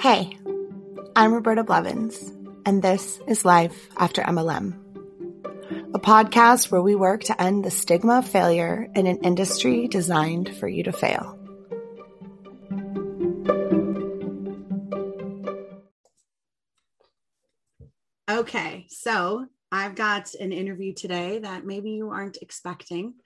Hey, I'm Roberta Blevins, and this is Life After MLM, a podcast where we work to end the stigma of failure in an industry designed for you to fail. Okay, so I've got an interview today that maybe you aren't expecting.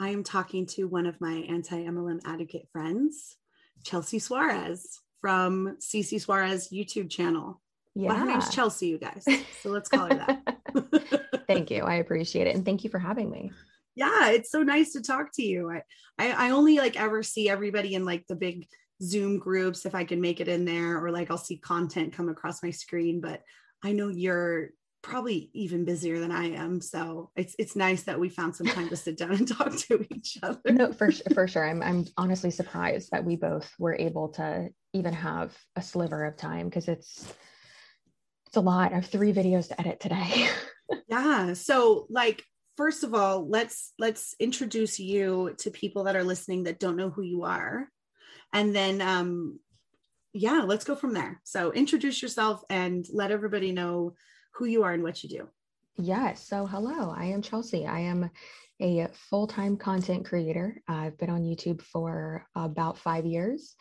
I am talking to one of my anti MLM advocate friends, Chelsea Suarez from CC Suarez YouTube channel. Yeah. Well, her name's Chelsea, you guys. So let's call her that. thank you. I appreciate it. And thank you for having me. Yeah, it's so nice to talk to you. I, I, I only like ever see everybody in like the big Zoom groups if I can make it in there, or like I'll see content come across my screen. But I know you're probably even busier than I am. So it's it's nice that we found some time to sit down and talk to each other. No, for for sure. I'm I'm honestly surprised that we both were able to even have a sliver of time because it's it's a lot. I have three videos to edit today. yeah. So like first of all, let's let's introduce you to people that are listening that don't know who you are. And then um yeah, let's go from there. So introduce yourself and let everybody know who you are and what you do. Yes. So, hello, I am Chelsea. I am a full time content creator. I've been on YouTube for about five years.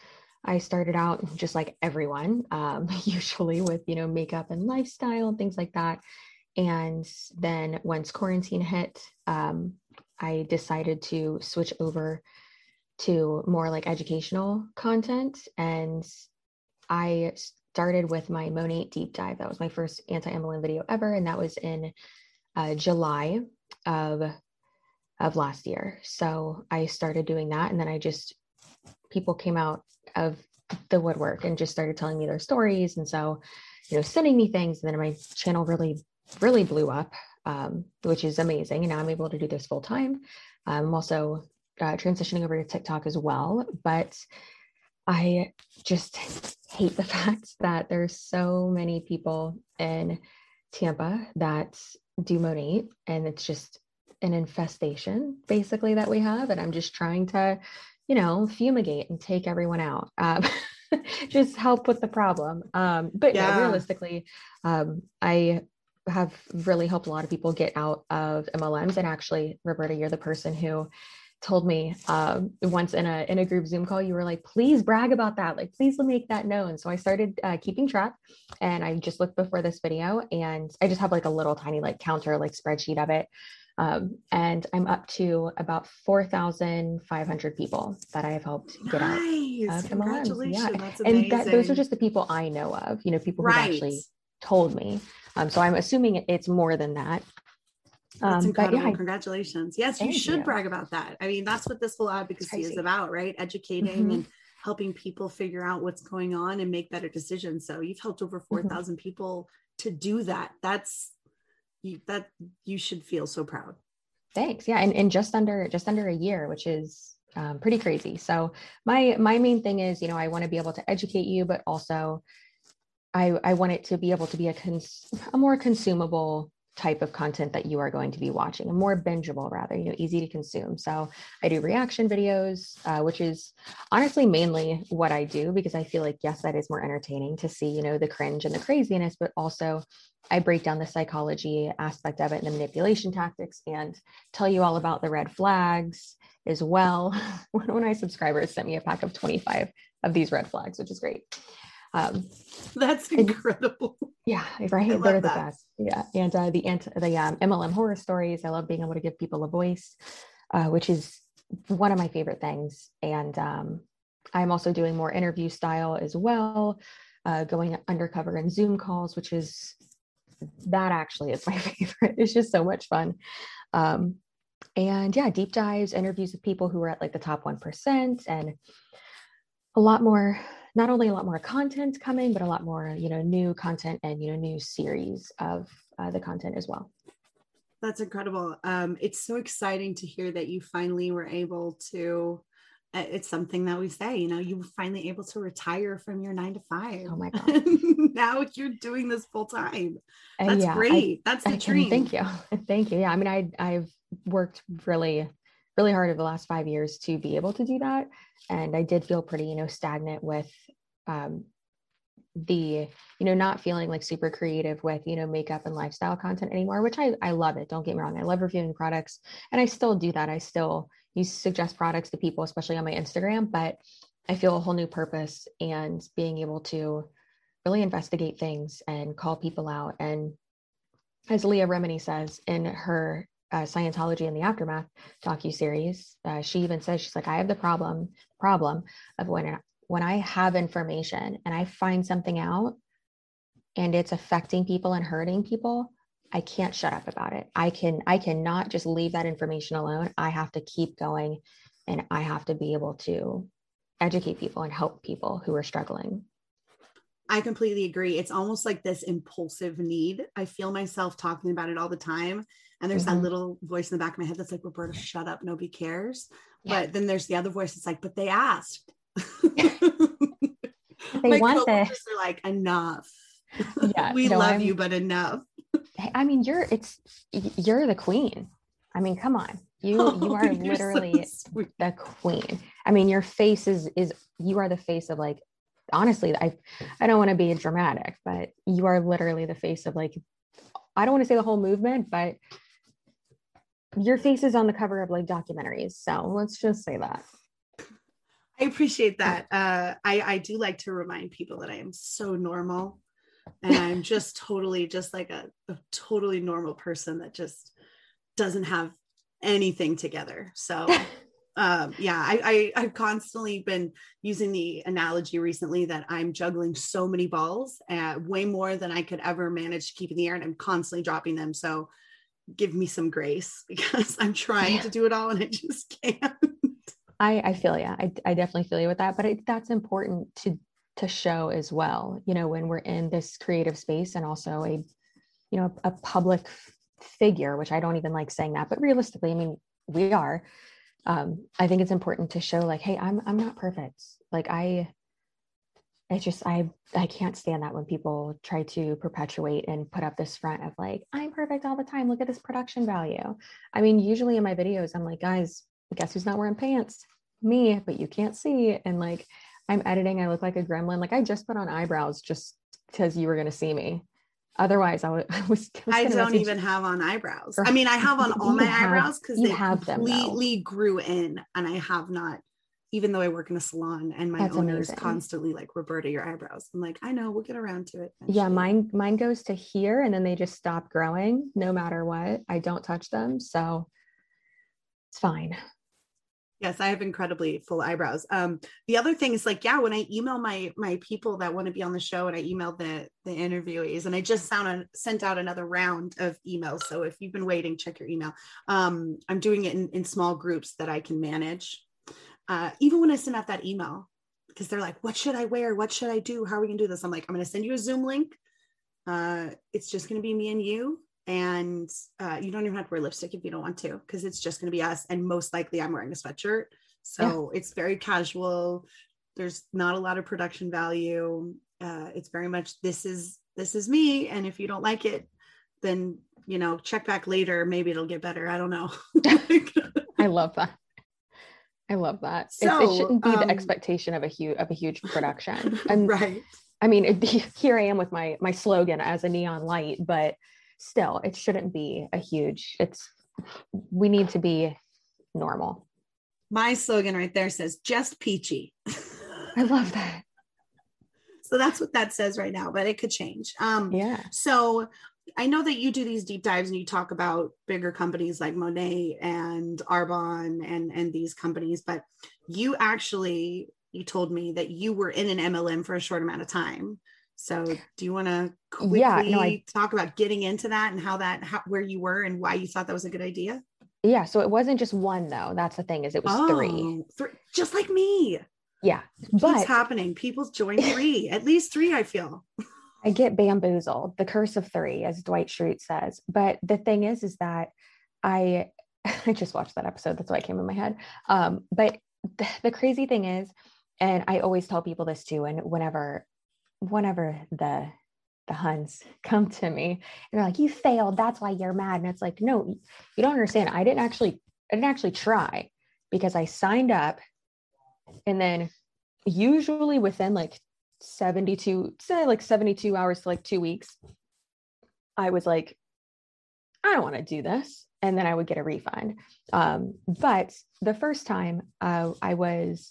I started out just like everyone, um, usually with, you know, makeup and lifestyle and things like that. And then once quarantine hit, um, I decided to switch over to more like educational content. And I started with my Monat deep dive. That was my first anti MLM video ever, and that was in uh, July of of last year. So I started doing that, and then I just people came out of the woodwork and just started telling me their stories, and so you know sending me things, and then my channel really really blew up, um, which is amazing. And now I'm able to do this full time. I'm also uh, transitioning over to TikTok as well, but I just hate the fact that there's so many people in Tampa that do Monat and it's just an infestation basically that we have. And I'm just trying to, you know, fumigate and take everyone out. Um, just help with the problem. Um, but yeah. realistically, um, I have really helped a lot of people get out of MLMs. And actually, Roberta, you're the person who told me um, once in a in a group Zoom call, you were like, "Please brag about that. Like, please make that known." So I started uh, keeping track, and I just looked before this video, and I just have like a little tiny like counter like spreadsheet of it, um, and I'm up to about four thousand five hundred people that I have helped get nice. out of Congratulations. Yeah, and that, those are just the people I know of. You know, people who right. actually told me. Um, so I'm assuming it's more than that. That's um, incredible. Yeah, Congratulations. Yes, you should you. brag about that. I mean, that's what this whole advocacy is about, right? Educating mm-hmm. and helping people figure out what's going on and make better decisions. So you've helped over 4,000 mm-hmm. people to do that. That's you, that you should feel so proud. Thanks. Yeah. And, and just under, just under a year, which is um, pretty crazy. So my, my main thing is, you know, I want to be able to educate you, but also I, I want it to be able to be a, cons- a more consumable type of content that you are going to be watching and more bingeable rather you know easy to consume. So i do reaction videos uh, which is honestly mainly what i do because i feel like yes that is more entertaining to see you know the cringe and the craziness but also i break down the psychology aspect of it and the manipulation tactics and tell you all about the red flags as well. One of my subscribers sent me a pack of 25 of these red flags which is great um, That's incredible. And, yeah, right. They're the that. best. Yeah, and uh, the anti- the um, MLM horror stories. I love being able to give people a voice, uh, which is one of my favorite things. And um, I'm also doing more interview style as well, uh, going undercover in Zoom calls, which is that actually is my favorite. It's just so much fun. Um, and yeah, deep dives, interviews with people who are at like the top 1% and a lot more not only a lot more content coming, but a lot more, you know, new content and, you know, new series of uh, the content as well. That's incredible. Um, it's so exciting to hear that you finally were able to. Uh, it's something that we say, you know, you were finally able to retire from your nine to five. Oh my god! now you're doing this full time. That's yeah, great. I, That's the I dream. Thank you, thank you. Yeah, I mean, I I've worked really really hard over the last five years to be able to do that. And I did feel pretty, you know, stagnant with um, the you know not feeling like super creative with you know makeup and lifestyle content anymore which i i love it. Don't get me wrong. I love reviewing products and i still do that. I still use suggest products to people especially on my instagram but i feel a whole new purpose and being able to really investigate things and call people out. And as leah remini says in her uh, scientology in the aftermath docu series uh, she even says she's like i have the problem problem of when when I have information and I find something out and it's affecting people and hurting people, I can't shut up about it. I can I cannot just leave that information alone. I have to keep going and I have to be able to educate people and help people who are struggling. I completely agree. It's almost like this impulsive need. I feel myself talking about it all the time. And there's mm-hmm. that little voice in the back of my head that's like, Roberta, shut up. Nobody cares. Yeah. But then there's the other voice that's like, but they asked. they My want this. Are like enough. Yeah, we no, love I'm, you, but enough. I mean, you're it's you're the queen. I mean, come on. You oh, you are literally so the queen. I mean, your face is is you are the face of like honestly, I I don't want to be dramatic, but you are literally the face of like I don't want to say the whole movement, but your face is on the cover of like documentaries. So let's just say that. I appreciate that. Uh, I, I do like to remind people that I am so normal and I'm just totally just like a, a totally normal person that just doesn't have anything together. So um, yeah, I, I have constantly been using the analogy recently that I'm juggling so many balls, uh, way more than I could ever manage to keep in the air, and I'm constantly dropping them. So give me some grace because I'm trying yeah. to do it all and I just can't. I, I feel yeah, I, I definitely feel you with that, but it, that's important to to show as well. You know, when we're in this creative space and also a, you know, a, a public figure, which I don't even like saying that, but realistically, I mean, we are. Um, I think it's important to show like, hey, I'm I'm not perfect. Like I, it's just I I can't stand that when people try to perpetuate and put up this front of like I'm perfect all the time. Look at this production value. I mean, usually in my videos, I'm like, guys, guess who's not wearing pants? me, but you can't see. And like I'm editing, I look like a gremlin. Like I just put on eyebrows just because you were going to see me. Otherwise, I, w- I was. I, was I don't even have on eyebrows. I mean, I have on all my have, eyebrows because they have completely them, grew in, and I have not. Even though I work in a salon and my That's owner amazing. is constantly like, "Roberta, your eyebrows." I'm like, I know, we'll get around to it. Eventually. Yeah, mine mine goes to here, and then they just stop growing no matter what. I don't touch them, so it's fine. Yes, I have incredibly full eyebrows. Um, the other thing is like, yeah, when I email my my people that want to be on the show, and I email the the interviewees, and I just sound a, sent out another round of emails. So if you've been waiting, check your email. Um, I'm doing it in, in small groups that I can manage. Uh, even when I send out that email, because they're like, "What should I wear? What should I do? How are we gonna do this?" I'm like, "I'm gonna send you a Zoom link. Uh, it's just gonna be me and you and uh, you don't even have to wear lipstick if you don't want to because it's just going to be us and most likely i'm wearing a sweatshirt so yeah. it's very casual there's not a lot of production value uh, it's very much this is this is me and if you don't like it then you know check back later maybe it'll get better i don't know i love that i love that. So, it, it, shouldn't be um, the expectation of a huge of a huge production. And right. I mean be, here i am with my my slogan as a neon light but still it shouldn't be a huge it's we need to be normal. My slogan right there says just peachy. I love that. So that's what that says right now but it could change. Um yeah. so i know that you do these deep dives and you talk about bigger companies like Monat and arbonne and and these companies but you actually you told me that you were in an mlm for a short amount of time so do you want to quickly yeah, no, I, talk about getting into that and how that how, where you were and why you thought that was a good idea? Yeah, so it wasn't just one though. That's the thing is it was oh, three. three. Just like me. Yeah. What's happening? People join three, at least three, I feel. I get bamboozled, the curse of three, as Dwight Schrute says. But the thing is, is that I I just watched that episode. That's why it came in my head. Um, but the, the crazy thing is, and I always tell people this too, and whenever whenever the the Huns come to me and they're like, "You failed. That's why you're mad." And it's like, no, you don't understand. I didn't actually, I didn't actually try because I signed up, and then usually within like 72, say like 72 hours to like two weeks, I was like, I don't want to do this. And then I would get a refund. Um, but the first time uh, I was,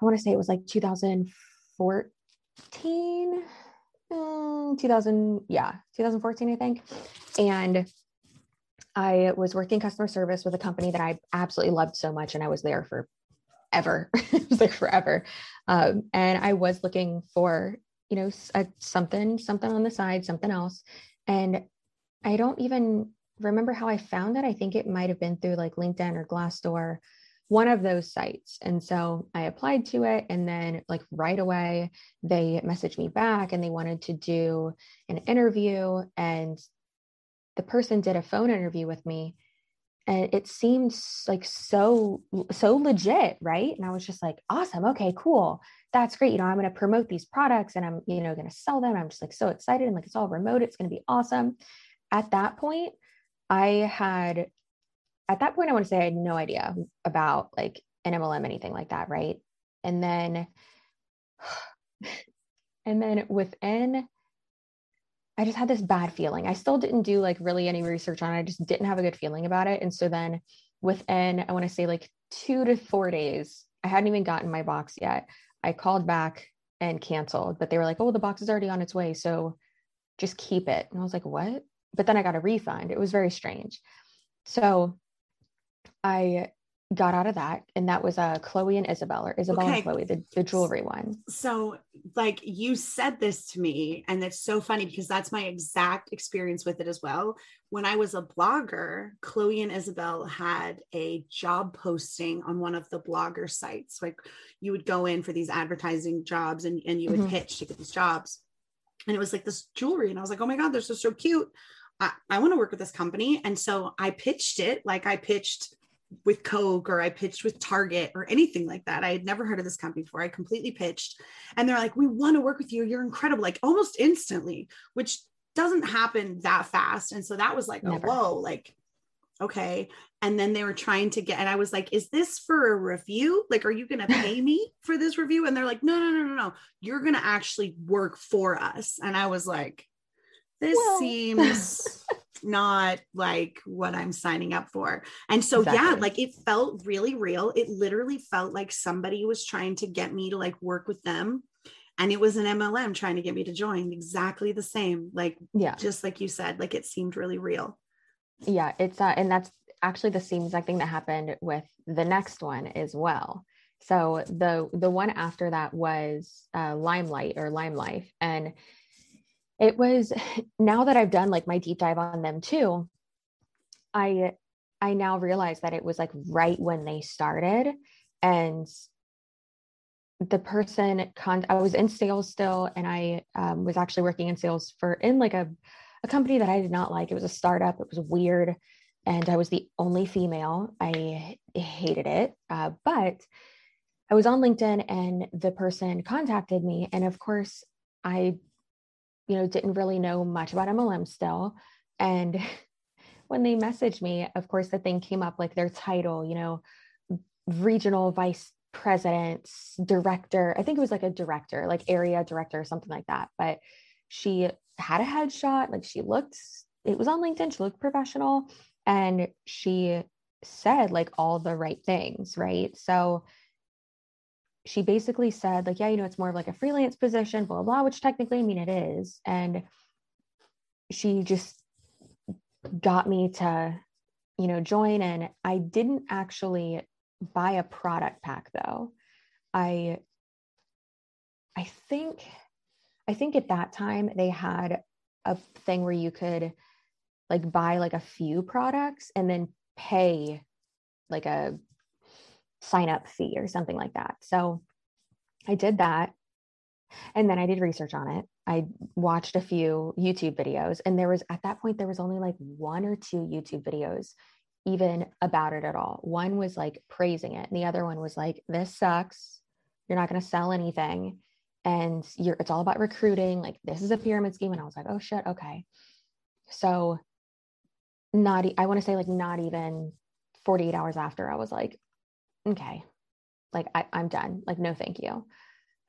I want to say it was like 2014, um, 2000, yeah, 2014, I think. And I was working customer service with a company that I absolutely loved so much. And I was there for ever. it was like forever. Um, and I was looking for, you know, a, something, something on the side, something else. And I don't even remember how I found it. I think it might have been through like LinkedIn or Glassdoor, one of those sites. And so I applied to it. And then, like, right away, they messaged me back and they wanted to do an interview. And the person did a phone interview with me and it seemed like so so legit right? And i was just like awesome okay cool. That's great you know i'm going to promote these products and i'm you know going to sell them. I'm just like so excited and like it's all remote it's going to be awesome. At that point i had at that point i want to say i had no idea about like an mlm anything like that right? And then and then within I just had this bad feeling. I still didn't do like really any research on it. I just didn't have a good feeling about it. And so then within, I want to say like two to four days, I hadn't even gotten my box yet. I called back and canceled, but they were like, oh, the box is already on its way. So just keep it. And I was like, what? But then I got a refund. It was very strange. So I got out of that and that was uh chloe and isabel or isabel okay. and chloe the, the jewelry one. so like you said this to me and it's so funny because that's my exact experience with it as well. When i was a blogger chloe and isabel had a job posting on one of the blogger sites. Like you would go in for these advertising jobs and, and you would mm-hmm. pitch to get these jobs. And it was like this jewelry and i was like oh my god they're so so cute. I, I want to work with this company and so i pitched it like i pitched with Coke or I pitched with Target or anything like that. I had never heard of this company before. I completely pitched and they're like, we want to work with you. You're incredible, like almost instantly, which doesn't happen that fast. And so that was like, oh, whoa, like, okay. And then they were trying to get, and I was like, is this for a review? Like, are you going to pay me for this review? And they're like, no, no, no, no, no. You're going to actually work for us. And I was like, this well. seems not like what I'm signing up for. And so, exactly. yeah, like it felt really real. It literally felt like somebody was trying to get me to like work with them. And it was an MLM trying to get me to join exactly the same. Like, yeah, just like you said, like it seemed really real. Yeah, it's, uh, and that's actually the same exact thing that happened with the next one as well. So the the one after that was uh, Limelight or Lime Life, and it was now that I've done like my deep dive on them too, I I now realize that it was like right when they started and the person con I was in sales still and I um, was actually working in sales for in like a a company that I did not like. It was a startup. It was weird and I was the only female. I hated it. Uh, but I was on LinkedIn and the person contacted me. And of course, I you know, didn't really know much about MLM still. And when they messaged me, of course, the thing came up like their title, you know, regional vice president, director. I think it was like a director, like area director or something like that. But she had a headshot, like she looked, it was on LinkedIn, she looked professional. And she said like all the right things, right? So she basically said like yeah you know it's more of like a freelance position blah blah, which technically i mean it is. And she just got me to you know join. And i didn't actually buy a product pack though. I i think i think at that time they had a thing where you could like buy like a few products and then pay like a sign up fee or something like that. So I did that. And then I did research on it. I watched a few YouTube videos, and there was at that point, there was only like one or two YouTube videos even about it at all. One was like praising it, and the other one was like, this sucks. You're not going to sell anything. And you're, it's all about recruiting. Like, this is a pyramid scheme. And I was like, oh shit, okay. So, not, I want to say like not even 48 hours after, I was like, okay, like I, I'm done. Like, no, thank you.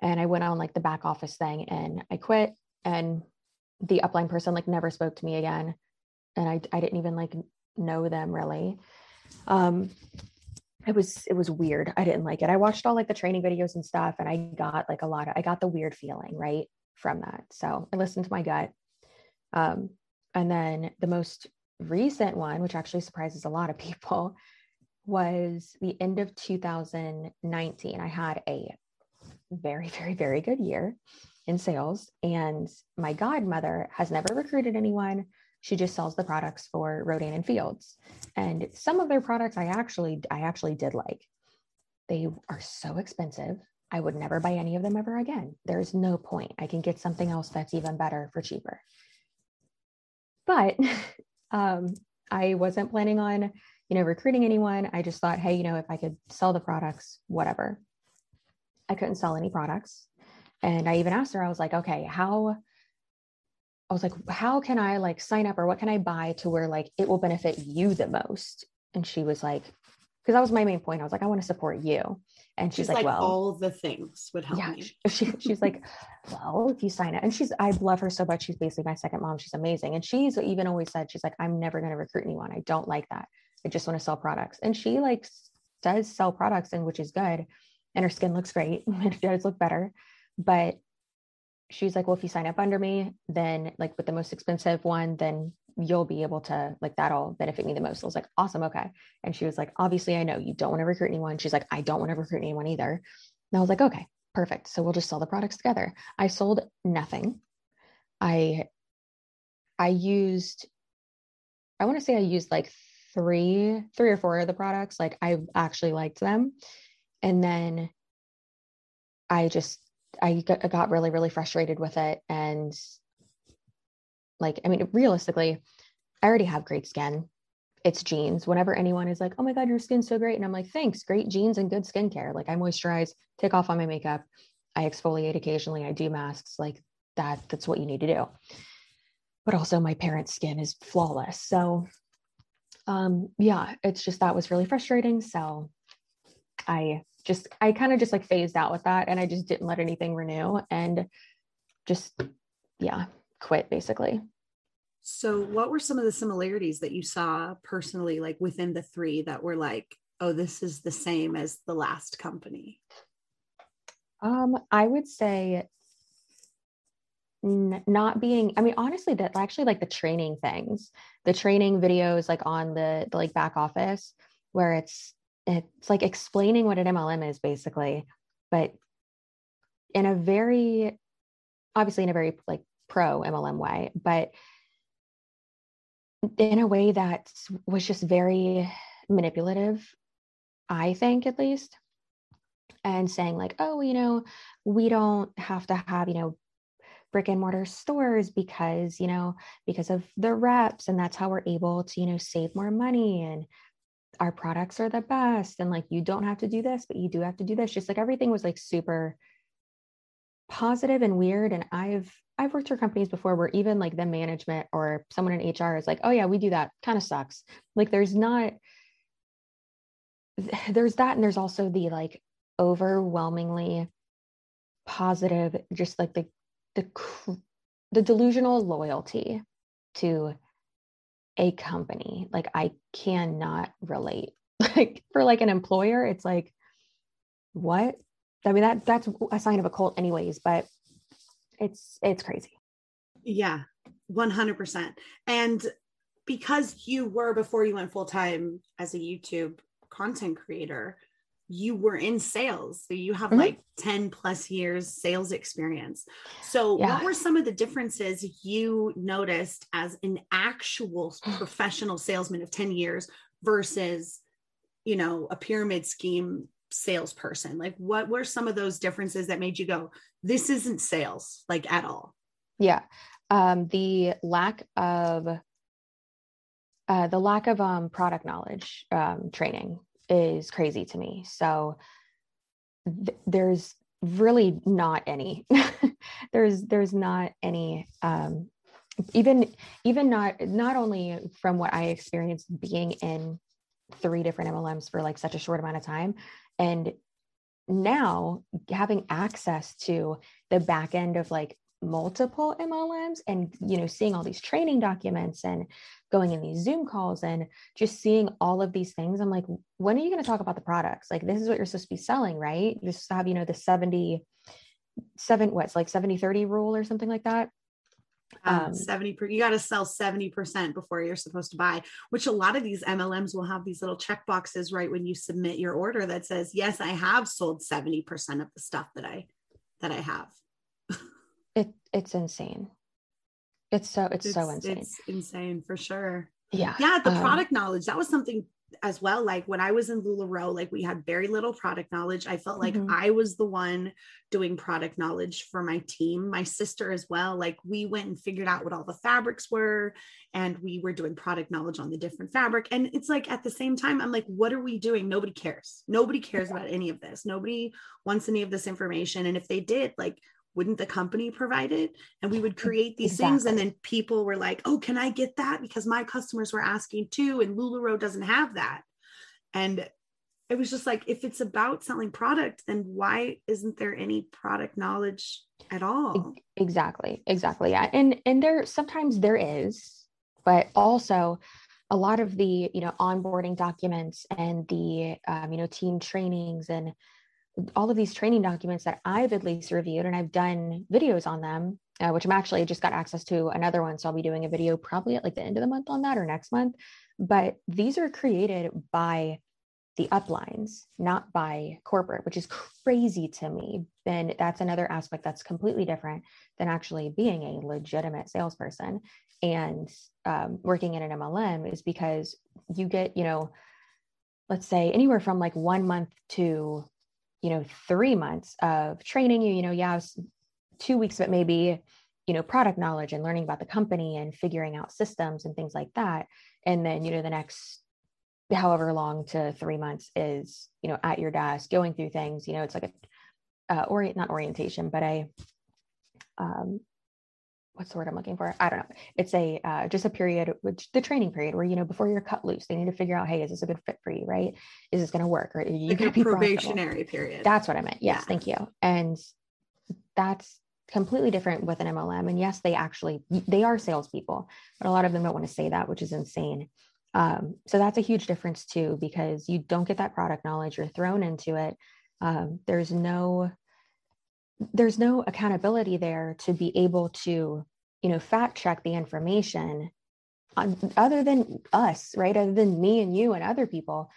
and I went on like the back office thing and I quit and the upline person like never spoke to me again and I I didn't even like know them really. Um it was it was weird. I didn't like it. I watched all like the training videos and stuff and I got like a lot of I got the weird feeling, right? From that. So I listened to my gut. Um and then the most recent one, which actually surprises a lot of people, was the end of 2019. I had a very, very, very good year in sales. And my godmother has never recruited anyone. She just sells the products for Rodan and Fields. And some of their products I actually, I actually did like. They are so expensive. I would never buy any of them ever again. There's no point. I can get something else that's even better for cheaper. But um, I wasn't planning on, you know, recruiting anyone. I just thought, hey, you know, if I could sell the products, whatever. I couldn't sell any products. And I even asked her, I was like, okay, how I was like, how can I like sign up or what can I buy to where like it will benefit you the most? And she was like, because that was my main point. I was like, I want to support you. And she's, she's like, like, well, all the things would help yeah, me. She, she's like, well, if you sign up, and she's, I love her so much. She's basically my second mom. She's amazing. And she's even always said, she's like, I'm never going to recruit anyone. I don't like that. I just want to sell products. And she like does sell products and which is good. And her skin looks great. it does look better. But she's like, well, if you sign up under me, then like with the most expensive one, then you'll be able to like that'll benefit me the most. I was like, awesome, okay. And she was like, obviously, I know you don't want to recruit anyone. She's like, I don't want to recruit anyone either. And I was like, okay, perfect. So we'll just sell the products together. I sold nothing. I I used, I want to say I used like three, three or four of the products. Like I actually liked them. And then I just I got really, really frustrated with it. And like, I mean, realistically, I already have great skin. It's genes. Whenever anyone is like, oh my God, your skin's so great. And I'm like, thanks, great genes and good skincare. Like I moisturize, take off on my makeup. I exfoliate occasionally. I do masks like that. That's what you need to do. But also my parents' skin is flawless. So um yeah, it's just that was really frustrating. So I just I kind of just like phased out with that and I just didn't let anything renew and just yeah, quit basically. So what were some of the similarities that you saw personally like within the three that were like, oh, this is the same as the last company? Um, I would say n- not being i mean honestly that actually like the training things the training videos like on the, the like back office where it's it's like explaining what an MLM is basically, but in a very obviously in a very like pro MLM way, but in a way that was just very manipulative, I think at least. And saying, like, oh, you know, we don't have to have, you know, brick and mortar stores because, you know, because of the reps, and that's how we're able to, you know, save more money and our products are the best and like you don't have to do this but you do have to do this. Just like everything was like super positive and weird and i've i've worked for companies before where even like the management or someone in hr is like oh yeah we do that. Kind of sucks. Like there's not there's that and there's also the like overwhelmingly positive just like the the the delusional loyalty to a company. Like i cannot relate. Like for like an employer it's like what? I mean that that's a sign of a cult anyways but it's it's crazy. Yeah 100% and because you were before you went full time as a youtube content creator you were in sales. So you have mm-hmm. like 10 plus years sales experience. So yeah. what were some of the differences you noticed as an actual professional salesman of 10 years versus you know a pyramid scheme salesperson? Like what were some of those differences that made you go this isn't sales like at all? Yeah. Um the lack of uh, the lack of um, product knowledge um, training is crazy to me. So th- there's really not any. there's there's not any um, even even not not only from what I experienced being in three different MLMs for like such a short amount of time and now having access to the back end of like multiple MLMs and you know seeing all these training documents and going in these Zoom calls and just seeing all of these things I'm like when are you going to talk about the products? Like this is what you're supposed to be selling right? To have you know the 70 7 what's like 70 30 rule or something like that? Um, 70 per, you got to sell 70% before you're supposed to buy which a lot of these mlms will have these little check boxes right when you submit your order that says yes i have sold 70% of the stuff that i that i have it it's insane. It's so it's, it's so insane. it's insane for sure. Yeah yeah the um, product knowledge that was something as well like when i was in lularoe like we had very little product knowledge. I felt like mm-hmm. i was the one doing product knowledge for my team my sister as well. Like we went and figured out what all the fabrics were and we were doing product knowledge on the different fabric. And it's like at the same time i'm like what are we doing? Nobody cares. Nobody cares about any of this. Nobody wants any of this information. And if they did like wouldn't the company provide it? And we would create these exactly. things and then people were like oh can i get that? Because my customers were asking too and lularoe doesn't have that. And it was just like if it's about selling product then why isn't there any product knowledge at all? Exactly exactly yeah. And and there sometimes there is but also a lot of the you know onboarding documents and the um, you know team trainings and all of these training documents that I've at least reviewed and I've done videos on them, uh, which I'm actually just got access to another one. So I'll be doing a video probably at like the end of the month on that or next month. But these are created by the uplines, not by corporate, which is crazy to me. And that's another aspect that's completely different than actually being a legitimate salesperson and um, working in an MLM is because you get, you know, let's say anywhere from like one month to you know three months of training you you know yeah two weeks it maybe you know product knowledge and learning about the company and figuring out systems and things like that. And then you know the next however long to three months is you know at your desk going through things you know it's like a uh, orient not orientation but I, um what's the word I'm looking for? I don't know. It's a uh, just a period, which the training period where you know before you're cut loose, they need to figure out, hey, is this a good fit for you? Right? Is this going to work? Or you like a probationary period. That's what I meant. Yes, yeah. thank you. And that's completely different with an MLM. And yes, they actually they are salespeople, but a lot of them don't want to say that, which is insane. Um, so that's a huge difference too, because you don't get that product knowledge. You're thrown into it. Um, there's no there's no accountability there to be able to you know fact check the information on, other than us right? Other than me and you and other people.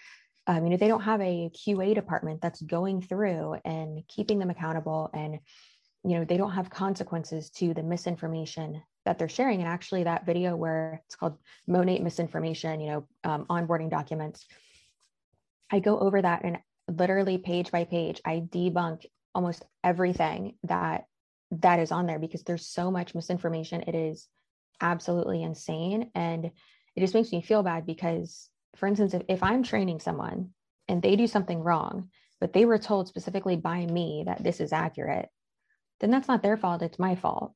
Um, you know they don't have a qa department that's going through and keeping them accountable and you know they don't have consequences to the misinformation that they're sharing. And actually that video where it's called Monat misinformation you know um, onboarding documents i go over that and literally page by page i debunk almost everything that that is on there because there's so much misinformation. It is absolutely insane. And it just makes me feel bad because for instance if, if i'm training someone and they do something wrong but they were told specifically by me that this is accurate then that's not their fault. It's my fault.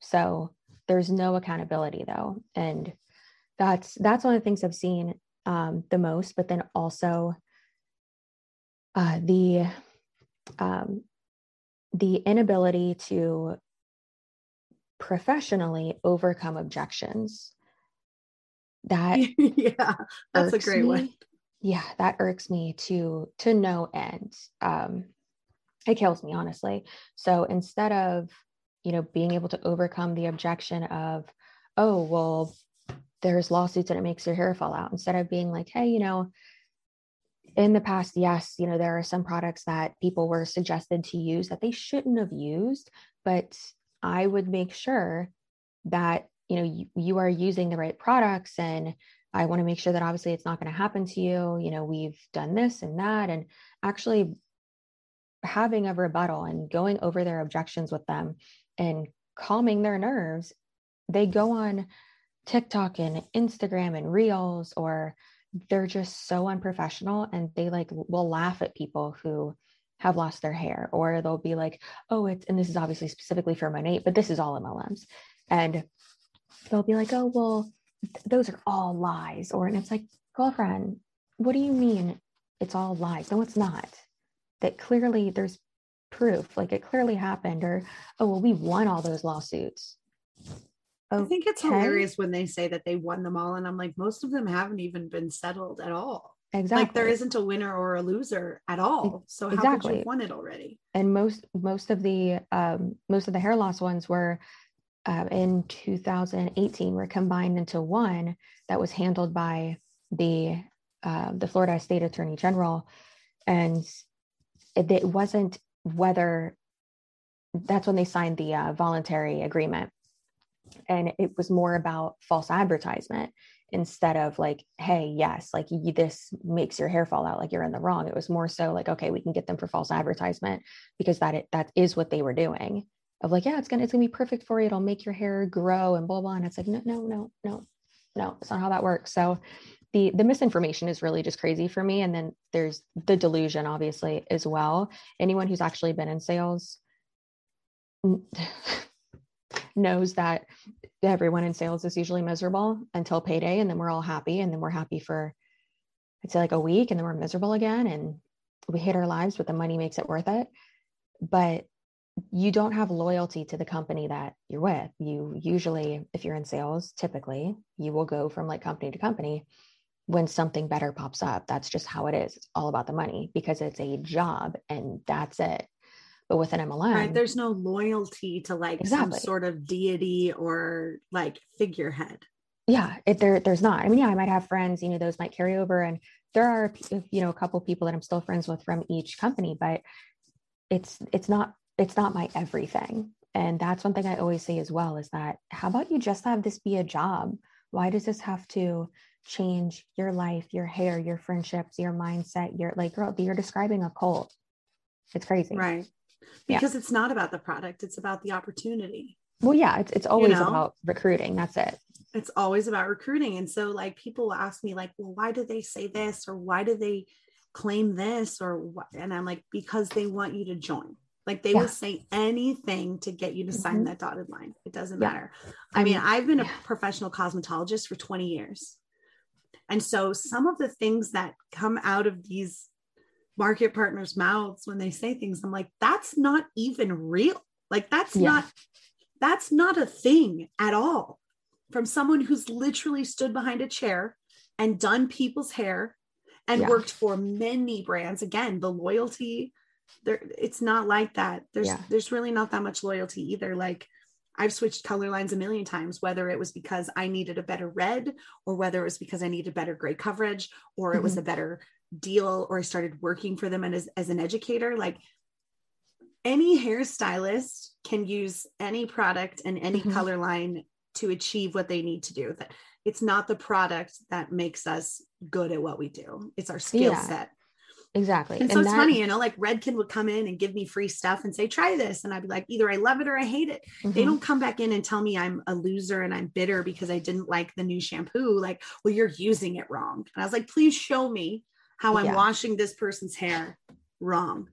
So there's no accountability though. And that's that's one of the things i've seen um, the most but then also uh, the um, the inability to professionally overcome objections. That yeah that's a great me. one. Yeah that irks me to to no end. Um it kills me honestly. So instead of you know being able to overcome the objection of oh well there's lawsuits and it makes your hair fall out instead of being like hey you know in the past, yes, you know, there are some products that people were suggested to use that they shouldn't have used, but I would make sure that, you know, you, you are using the right products and I want to make sure that obviously it's not going to happen to you. You know, we've done this and that, and actually having a rebuttal and going over their objections with them and calming their nerves. They go on TikTok and Instagram and Reels or they're just so unprofessional and they like will laugh at people who have lost their hair or they'll be like oh it's and this is obviously specifically for Monat but this is all mlms and they'll be like oh well th- those are all lies or and it's like girlfriend what do you mean it's all lies? No it's not. That clearly there's proof, like it clearly happened, or oh well, we won all those lawsuits. Okay. I think it's hilarious when they say that they won them all, and I'm like, most of them haven't even been settled at all. Exactly. Like there isn't a winner or a loser at all. So how exactly. could you won it already? And most most of the um, most of the hair loss ones were uh, in 2018 were combined into one that was handled by the uh, the Florida State Attorney General, and it, it, wasn't whether that's when they signed the uh, voluntary agreement, and it was more about false advertisement instead of like, hey, yes, like you, this makes your hair fall out, like you're in the wrong. It was more so like, okay, we can get them for false advertisement because that it, that is what they were doing. Of like, yeah, it's gonna it's gonna be perfect for you. It'll make your hair grow and blah blah. And it's like, no, no, no, no, no, it's not how that works. So the the misinformation is really just crazy for me. And then there's the delusion, obviously, as well. Anyone who's actually been in sales knows that everyone in sales is usually miserable until payday and then we're all happy and then we're happy for i'd say like a week and then we're miserable again and we hate our lives but the money makes it worth it. But you don't have loyalty to the company that you're with. You usually if you're in sales typically you will go from like company to company when something better pops up. That's just how it is. It's all about the money because it's a job and that's it but with an MLM, right, there's no loyalty to like exactly. some sort of deity or like figurehead. Yeah, it, there there's not. I mean, yeah, I might have friends, you know, those might carry over, and there are you know a couple people that I'm still friends with from each company, but it's it's not it's not my everything. And that's one thing I always say as well is that how about you just have this be a job? Why does this have to change your life, your hair, your friendships, your mindset? Your like, girl, you're describing a cult. It's crazy. Right because yeah. it's not about the product it's about the opportunity well yeah it's, it's always you know? about recruiting that's it it's always about recruiting and so like people will ask me like well why do they say this or why do they claim this or what and i'm like because they want you to join like they yeah. will say anything to get you to sign mm-hmm. that dotted line it doesn't yeah. matter i mean i've been a professional cosmetologist for 20 years and so some of the things that come out of these market partners' mouths when they say things. I'm like, that's not even real. Like that's yeah. not that's not a thing at all. From someone who's literally stood behind a chair and done people's hair and yeah. worked for many brands. Again, the loyalty there it's not like that. There's yeah. there's really not that much loyalty either. Like I've switched color lines a million times, whether it was because I needed a better red, or whether it was because I needed better gray coverage, or it mm-hmm. was a better deal or I started working for them and as, as an educator, like any hairstylist can use any product and any mm-hmm. color line to achieve what they need to do. That it's not the product that makes us good at what we do. It's our skill yeah, set. Exactly. And so and it's funny, you know, like Redken would come in and give me free stuff and say, try this. And I'd be like, either I love it or I hate it. Mm-hmm. They don't come back in and tell me I'm a loser and I'm bitter because I didn't like the new shampoo. Like, well, you're using it wrong. And I was like, please show me how I'm yeah. washing this person's hair wrong.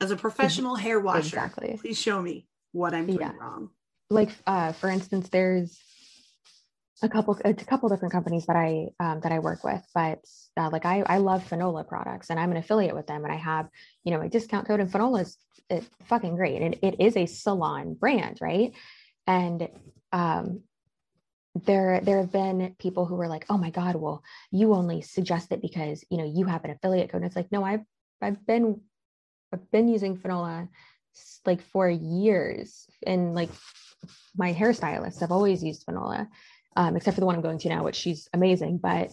As a professional hair washer, exactly. please show me what I'm doing yeah. wrong. Like, uh, for instance, there's a couple, a couple different companies that I um, that I work with, but uh, like I, I love Fanola products, and I'm an affiliate with them, and I have you know my discount code, and Fanola is fucking great, and it is a salon brand, right? And um, there there have been people who were like oh my god well you only suggest it because you know you have an affiliate code. And it's like no i've i've been i've been using fanola like for years and like my hairstylists have always used fanola um, except for the one i'm going to now which she's amazing but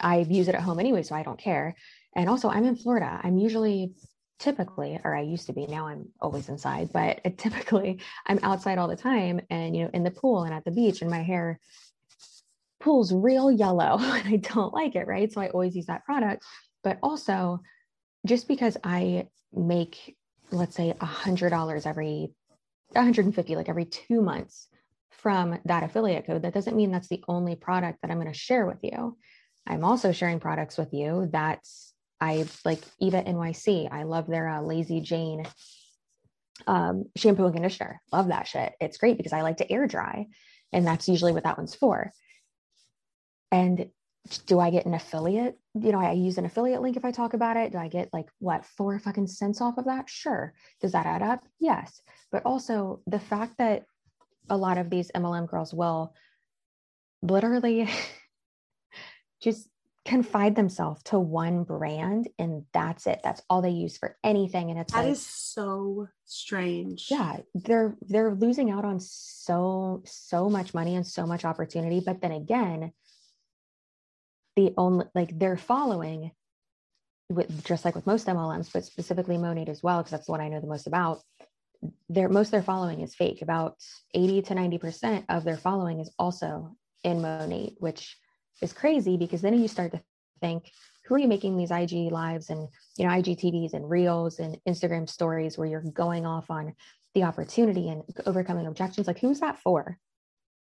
i use it at home anyway so i don't care. And also i'm in florida. I'm usually typically or i used to be now i'm always inside but typically i'm outside all the time and you know in the pool and at the beach and my hair pulls real yellow and i don't like it right? So i always use that product. But also just because i make let's say a hundred dollars every 150 like every two months from that affiliate code that doesn't mean that's the only product that i'm going to share with you. I'm also sharing products with you that's I like Eva NYC. I love their uh, Lazy Jane um, shampoo and conditioner. Love that shit. It's great because I like to air dry, and that's usually what that one's for. And do I get an affiliate? You know, I use an affiliate link if I talk about it. Do I get like what four fucking cents off of that? Sure. Does that add up? Yes. But also the fact that a lot of these MLM girls will literally just confide themselves to one brand and that's it that's all they use for anything and it's that like, is so strange yeah they're they're losing out on so so much money and so much opportunity but then again the only like they're following with just like with most MLMs, but specifically Monat as well, because that's the one I know the most about. Their most of their following is fake. About 80 to 90% of their following is also in Monat, which is crazy because then you start to think, who are you making these IG lives and you know IGTVs and reels and Instagram stories where you're going off on the opportunity and overcoming objections? Like who's that for?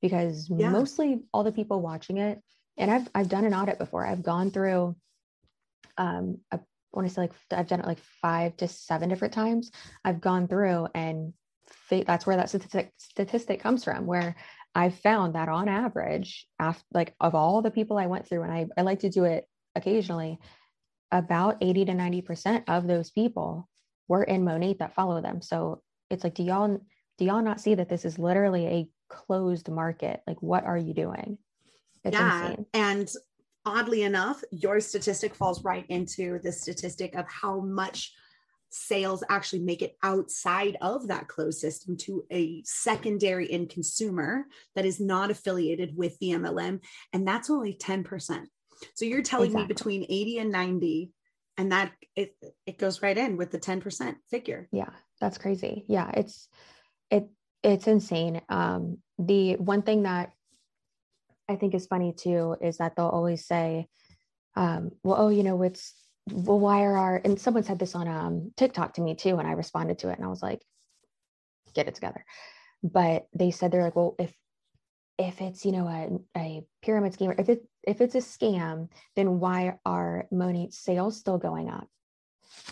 Because yeah. mostly all the people watching it and I've I've done an audit before. I've gone through um I want to say like I've done it like five to seven different times. I've gone through and that's where that statistic statistic comes from where I found that on average, after like of all the people I went through, and I, I like to do it occasionally, about 80 to 90% of those people were in Monat that follow them. So it's like, do y'all do y'all not see that this is literally a closed market? Like, what are you doing? It's yeah. Insane. And oddly enough, your statistic falls right into the statistic of how much sales actually make it outside of that closed system to a secondary end consumer that is not affiliated with the MLM. And that's only 10%. So you're telling exactly. me between 80 and 90, and that it it goes right in with the 10% figure. Yeah, that's crazy. Yeah, it's it it's insane. Um the one thing that I think is funny too is that they'll always say, um, well, oh, you know, it's why are our and someone said this on um TikTok to me too, and I responded to it and I was like, get it together. But they said they're like, well, if if it's you know a, a pyramid scheme, if it if it's a scam, then why are Monat sales still going up?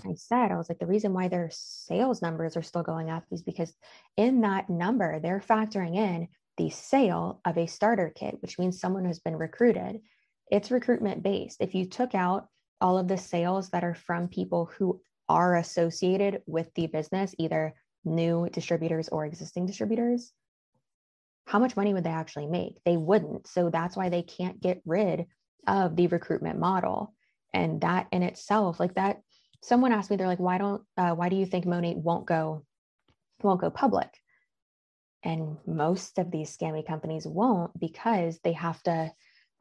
I said, I was like, the reason why their sales numbers are still going up is because in that number, they're factoring in the sale of a starter kit, which means someone who's been recruited. It's recruitment based. If you took out all of the sales that are from people who are associated with the business, either new distributors or existing distributors, how much money would they actually make? They wouldn't. So that's why they can't get rid of the recruitment model. And that in itself, like that, someone asked me, they're like, why don't, uh, why do you think Monat won't go, won't go public? And most of these scammy companies won't because they have to,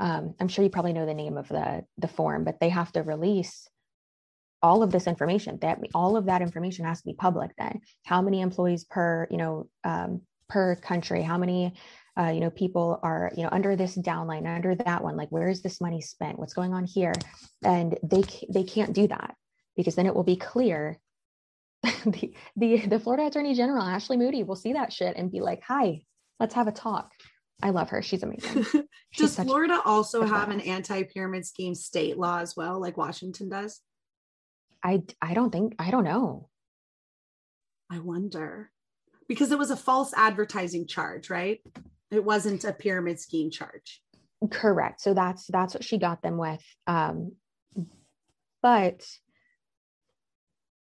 um, I'm sure you probably know the name of the, the form, but they have to release all of this information. That all of that information has to be public then. How many employees per you know um, per country? How many uh, you know people are you know under this downline under that one? Like where is this money spent? What's going on here? And they they can't do that because then it will be clear the, the the Florida Attorney General Ashley Moody will see that shit and be like, "Hi, let's have a talk." I love her. She's amazing. She's does Florida also have an anti-pyramid scheme state law as well, like Washington does? I I don't think I don't know. I wonder because it was a false advertising charge, right? It wasn't a pyramid scheme charge. Correct. So that's that's what she got them with. Um, but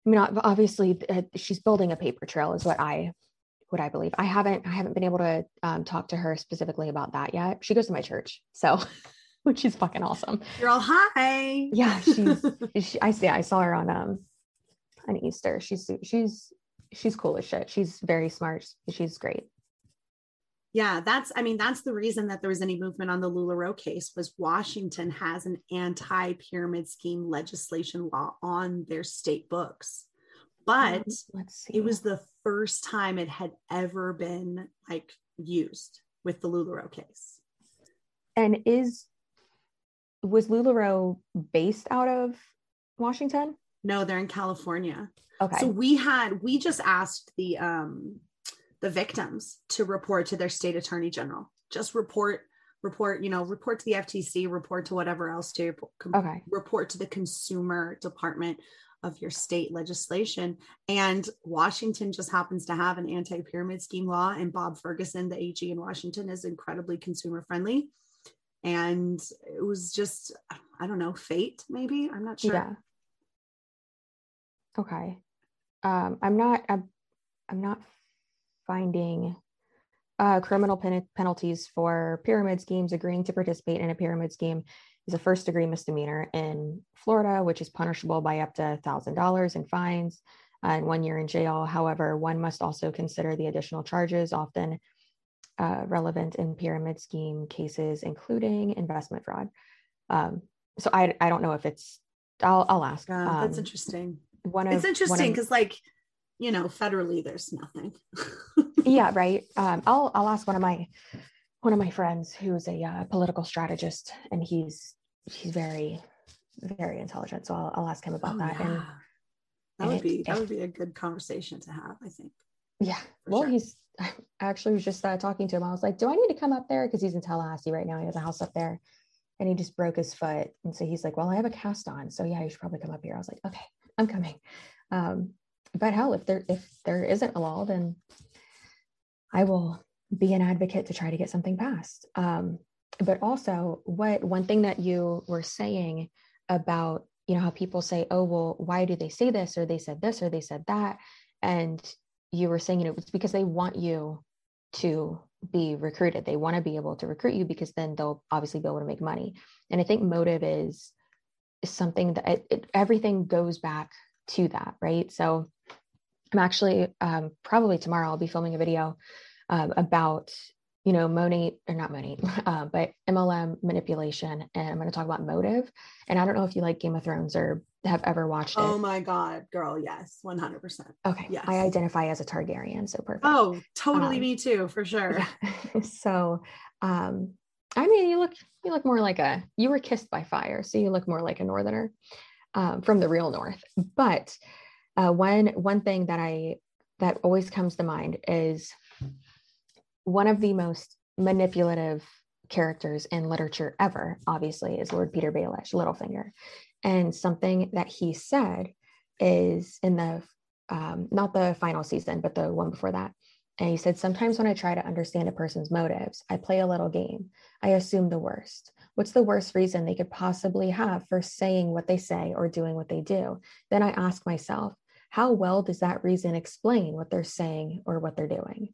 I mean, obviously, uh, she's building a paper trail, is what I what I believe. I haven't I haven't been able to um, talk to her specifically about that yet. She goes to my church, so which is fucking awesome. You're all hi. Yeah, she's. she, I see. I saw her on um on Easter. She's she's she's cool as shit. She's very smart. She's great yeah that's i mean that's the reason that there was any movement on the LuLaRoe case was washington has an anti-pyramid scheme legislation law on their state books but it was the first time it had ever been like used with the LuLaRoe case. And is was LuLaRoe based out of washington? No they're in california. Okay. So we had we just asked the um the victims to report to their state attorney general. Just report, report, you know, report to the FTC, report to whatever else to okay. report to the consumer department of your state legislation. And Washington just happens to have an anti pyramid scheme law. And Bob Ferguson, the AG in Washington, is incredibly consumer friendly. and it was just I don't know, fate maybe. I'm not sure. Yeah. Okay. Um, I'm not. I'm, I'm not finding uh, criminal pen- penalties for pyramid schemes. Agreeing to participate in a pyramid scheme is a first degree misdemeanor in Florida, which is punishable by up to thousand dollars in fines and one year in jail. However, one must also consider the additional charges, often uh, relevant in pyramid scheme cases, including investment fraud. Um, so I, I don't know if it's, I'll, I'll ask. Yeah, um, that's interesting. One of, it's interesting because like, you know, federally there's nothing. yeah. Right. Um, I'll, I'll ask one of my, one of my friends who's a uh, political strategist and he's, he's very, very intelligent. So I'll, I'll ask him about oh, that. Yeah. And that would be that would be a good conversation to have i think. Yeah. Well sure. he's I actually was just uh, talking to him. I was like do i need to come up there? Because he's in tallahassee right now. He has a house up there. And he just broke his foot. And so he's like well i have a cast on. So yeah you should probably come up here. I was like okay i'm coming. Um, but hell if there if there isn't a law then i will be an advocate to try to get something passed. Um, but also what one thing that you were saying about you know how people say oh well why do they say this or they said this or they said that? And you were saying you know it's because they want you to be recruited. They want to be able to recruit you because then they'll obviously be able to make money. And i think motive is, is something that it, it, everything goes back to that right? So i'm actually um, probably tomorrow i'll be filming a video um, about you know, Monat or not Monat, uh, but MLM manipulation. And I'm going to talk about motive. And I don't know if you like Game of Thrones or have ever watched it. Oh my God, girl. Yes. 100%. Okay. Yes. I identify as a Targaryen. So perfect. Oh, totally. Um, me too, for sure. Yeah. so, um, I mean, you look, you look more like a, you were kissed by fire. So you look more like a Northerner um, from the real North. But uh, one, one thing that I, that always comes to mind is one of the most manipulative characters in literature ever, obviously, is Lord Petyr Baelish, Littlefinger. And something that he said is in the um, not the final season, but the one before that. And he said, Sometimes when I try to understand a person's motives, I play a little game. I assume the worst. What's the worst reason they could possibly have for saying what they say or doing what they do? Then I ask myself, how well does that reason explain what they're saying or what they're doing?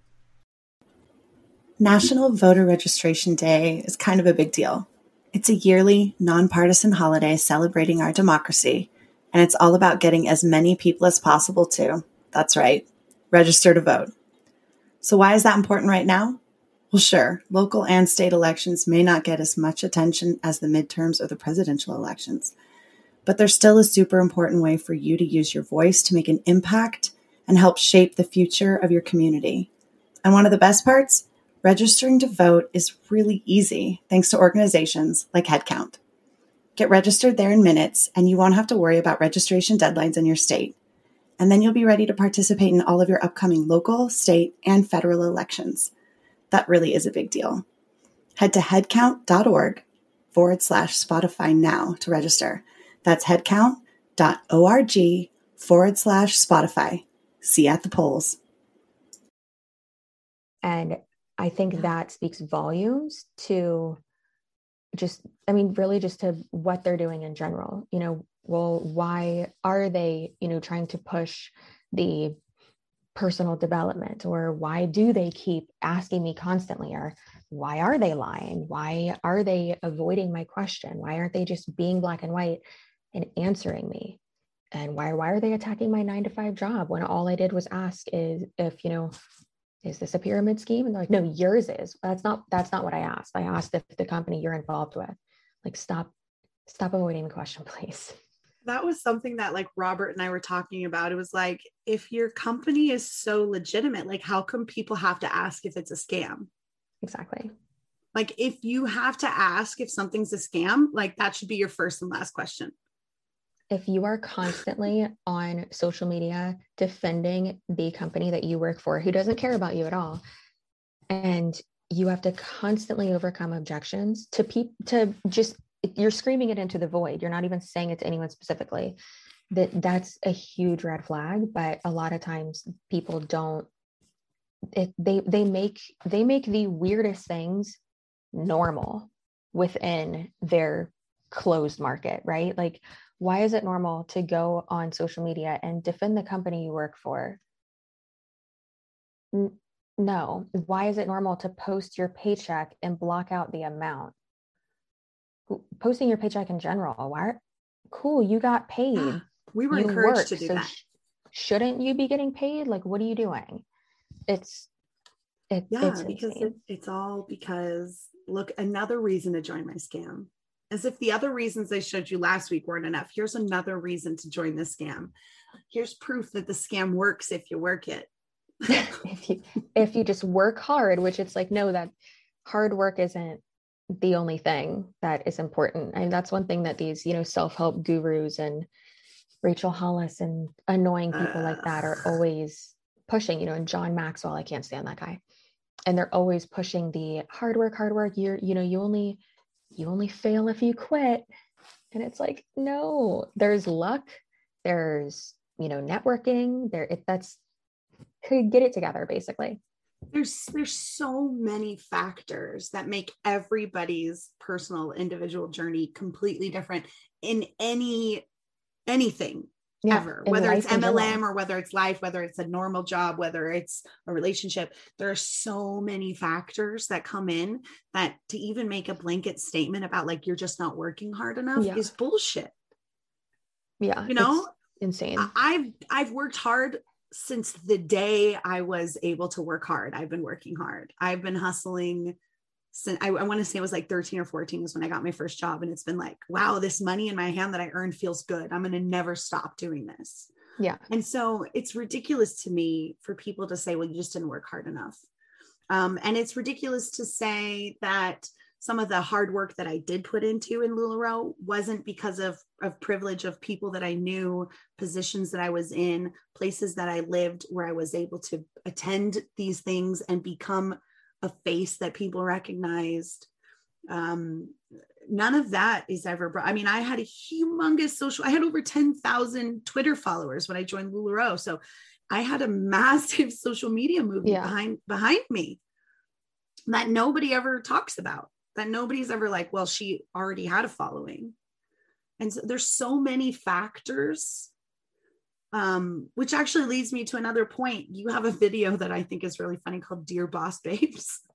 National Voter Registration Day is kind of a big deal. It's a yearly, nonpartisan holiday celebrating our democracy, and it's all about getting as many people as possible to, that's right, register to vote. So, why is that important right now? Well, sure, local and state elections may not get as much attention as the midterms or the presidential elections, but they're still a super important way for you to use your voice to make an impact and help shape the future of your community. And one of the best parts, registering to vote is really easy thanks to organizations like Headcount. Get registered there in minutes, and you won't have to worry about registration deadlines in your state. And then you'll be ready to participate in all of your upcoming local, state, and federal elections that really is a big deal. Head to headcount.org forward slash Spotify now to register. That's headcount.org forward slash Spotify. See you at the polls. And I think that speaks volumes to just, I mean, really just to what they're doing in general. You know, well, why are they, you know, trying to push the personal development or why do they keep asking me constantly or why are they lying? Why are they avoiding my question? Why aren't they just being black and white and answering me? And why why are they attacking my 9 to 5 job when all I did was ask is if you know is this a pyramid scheme and they're like no yours is that's not that's not what I asked I asked if the company you're involved with like stop stop avoiding the question please that was something that like Robert and I were talking about. It was like, if your company is so legitimate, like how come people have to ask if it's a scam? Exactly. Like if you have to ask if something's a scam, like that should be your first and last question. If you are constantly on social media defending the company that you work for who doesn't care about you at all, and you have to constantly overcome objections to people to just you're screaming it into the void. You're not even saying it to anyone specifically. That that's a huge red flag but a lot of times people don't it, they they make they make the weirdest things normal within their closed market right? Like why is it normal to go on social media and defend the company you work for N- no why is it normal to post your paycheck and block out the amount posting your paycheck in general. Why? Cool, you got paid. we were you encouraged worked, to do so that. Sh- shouldn't you be getting paid? Like, what are you doing? It's it, yeah, it's because it, it's all because look, another reason to join my scam. As if the other reasons I showed you last week weren't enough. Here's another reason to join the scam. Here's proof that the scam works if you work it. if you if you just work hard, which it's like, no, that hard work isn't the only thing that is important. And that's one thing that these, you know, self-help gurus and Rachel Hollis and annoying people uh, like that are always pushing, you know, and John Maxwell, I can't stand that guy. And they're always pushing the hard work, hard work. You're, you know, you only you only fail if you quit. And it's like, no, there's luck, there's, you know, networking, there it that's could get it together basically there's there's so many factors that make everybody's personal individual journey completely different in any anything yeah, ever whether it's mlm or whether it's life whether it's a normal job whether it's a relationship there are so many factors that come in that to even make a blanket statement about like you're just not working hard enough yeah. is bullshit. Yeah you know? insane. I've i've worked hard since the day I was able to work hard, I've been working hard. I've been hustling since I, I want to say it was like 13 or 14 was when I got my first job. And it's been like, wow, this money in my hand that I earned feels good. I'm going to never stop doing this. Yeah. And so it's ridiculous to me for people to say, well, you just didn't work hard enough. Um, and it's ridiculous to say that some of the hard work that I did put into in LuLaRoe wasn't because of, of privilege of people that I knew, positions that I was in, places that I lived where I was able to attend these things and become a face that people recognized. Um, none of that is ever brought. I mean, I had a humongous social, I had over 10,000 Twitter followers when I joined LuLaRoe. So I had a massive social media movement yeah. behind behind me that nobody ever talks about that nobody's ever like, well, she already had a following. And so there's so many factors. Um, which actually leads me to another point. You have a video that I think is really funny called Dear Boss Babes.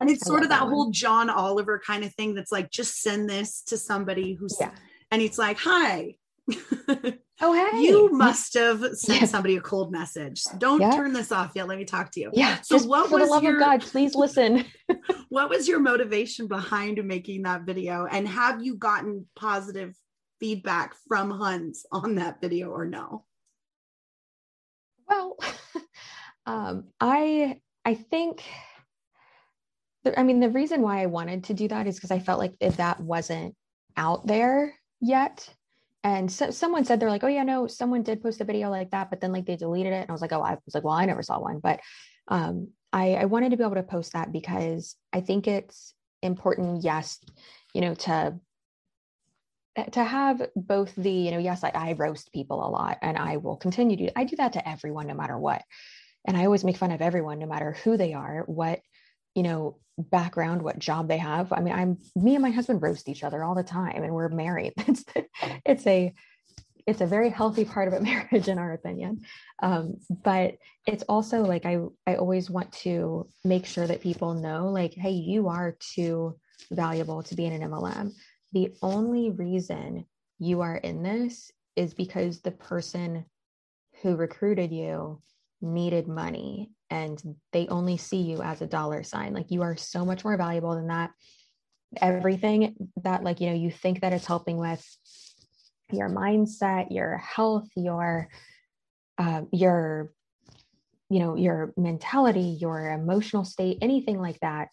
And it's sort of that, that whole John Oliver kind of thing that's like, just send this to somebody who's, yeah. and it's like, hi, Oh, hey. You must have sent somebody a cold message. Don't turn this off yet. Let me talk to you. Yeah. So what for was the love your, of God, please listen. what was your motivation behind making that video? And have you gotten positive feedback from Huns on that video or no? Well, um, I I think I mean the reason why I wanted to do that is because I felt like if that wasn't out there yet, and so someone said they're like oh yeah no someone did post a video like that but then like they deleted it and i was like oh i was like well i never saw one but um i i wanted to be able to post that because i think it's important yes you know to to have both the you know yes I, I roast people a lot and i will continue to i do that to everyone no matter what. And i always make fun of everyone no matter who they are what you know background what job they have. I mean i'm me and my husband roast each other all the time and we're married. It's it's a it's a very healthy part of a marriage in our opinion. Um, but it's also like i i always want to make sure that people know like hey you are too valuable to be in an mlm the only reason you are in this is because the person who recruited you needed money and they only see you as a dollar sign. Like you are so much more valuable than that. Everything that like you know you think that it's helping with your mindset your health your uh, your you know your mentality your emotional state anything like that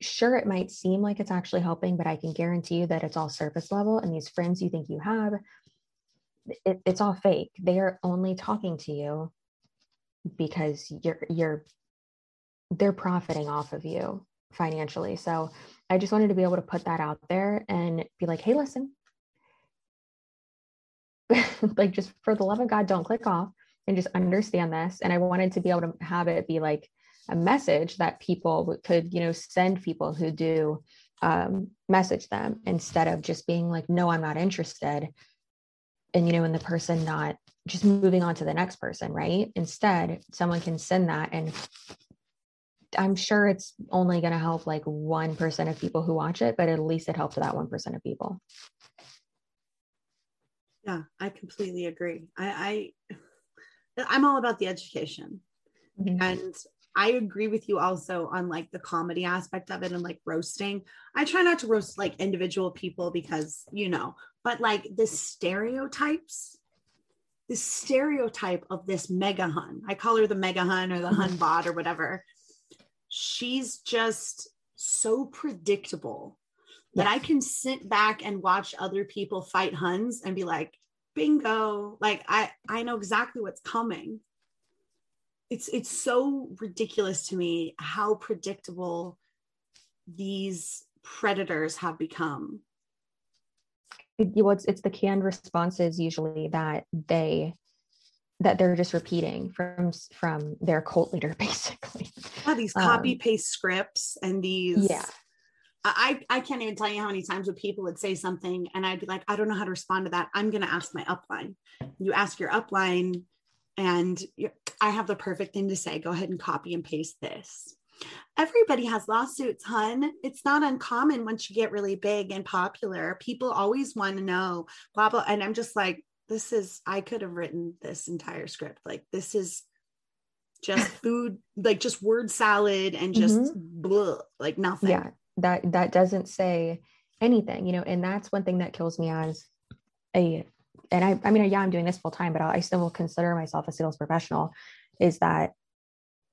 sure it might seem like it's actually helping but i can guarantee you that it's all surface level and these friends you think you have it, it's all fake they are only talking to you because you're you're they're profiting off of you financially. So I just wanted to be able to put that out there and be like, hey, listen, like just for the love of God, don't click off and just understand this. And I wanted to be able to have it be like a message that people could, you know, send people who do um, message them instead of just being like, no, I'm not interested. And, you know, and the person not just moving on to the next person, right? Instead, someone can send that and I'm sure it's only going to help like 1% of people who watch it, but at least it helps that 1% of people. Yeah, I completely agree. I, I I'm all about the education. Mm-hmm. And I agree with you also on like the comedy aspect of it and like roasting. I try not to roast like individual people because, you know, but like the stereotypes the stereotype of this mega hun. I call her the mega hun or the hun mm-hmm. bot or whatever. She's just so predictable that I can sit back and watch other people fight huns and be like, bingo, like I I know exactly what's coming. It's it's so ridiculous to me how predictable these predators have become well, it's, it's the canned responses usually that they that they're just repeating from from their cult leader basically yeah, these copy um, paste scripts and these yeah I, I can't even tell you how many times when people would say something and I'd be like, I don't know how to respond to that. I'm going to ask my upline. You ask your upline, and I have the perfect thing to say. Go ahead and copy and paste this everybody has lawsuits, hun. It's not uncommon once you get really big and popular. People always want to know, blah, blah. And I'm just like, this is, I could have written this entire script. Like, this is just food, like just word salad and just mm-hmm. blah, like nothing. Yeah. That, that doesn't say anything, you know, and that's one thing that kills me as a and I, I mean, yeah, I'm doing this full time, but I still will consider myself a sales professional. Is that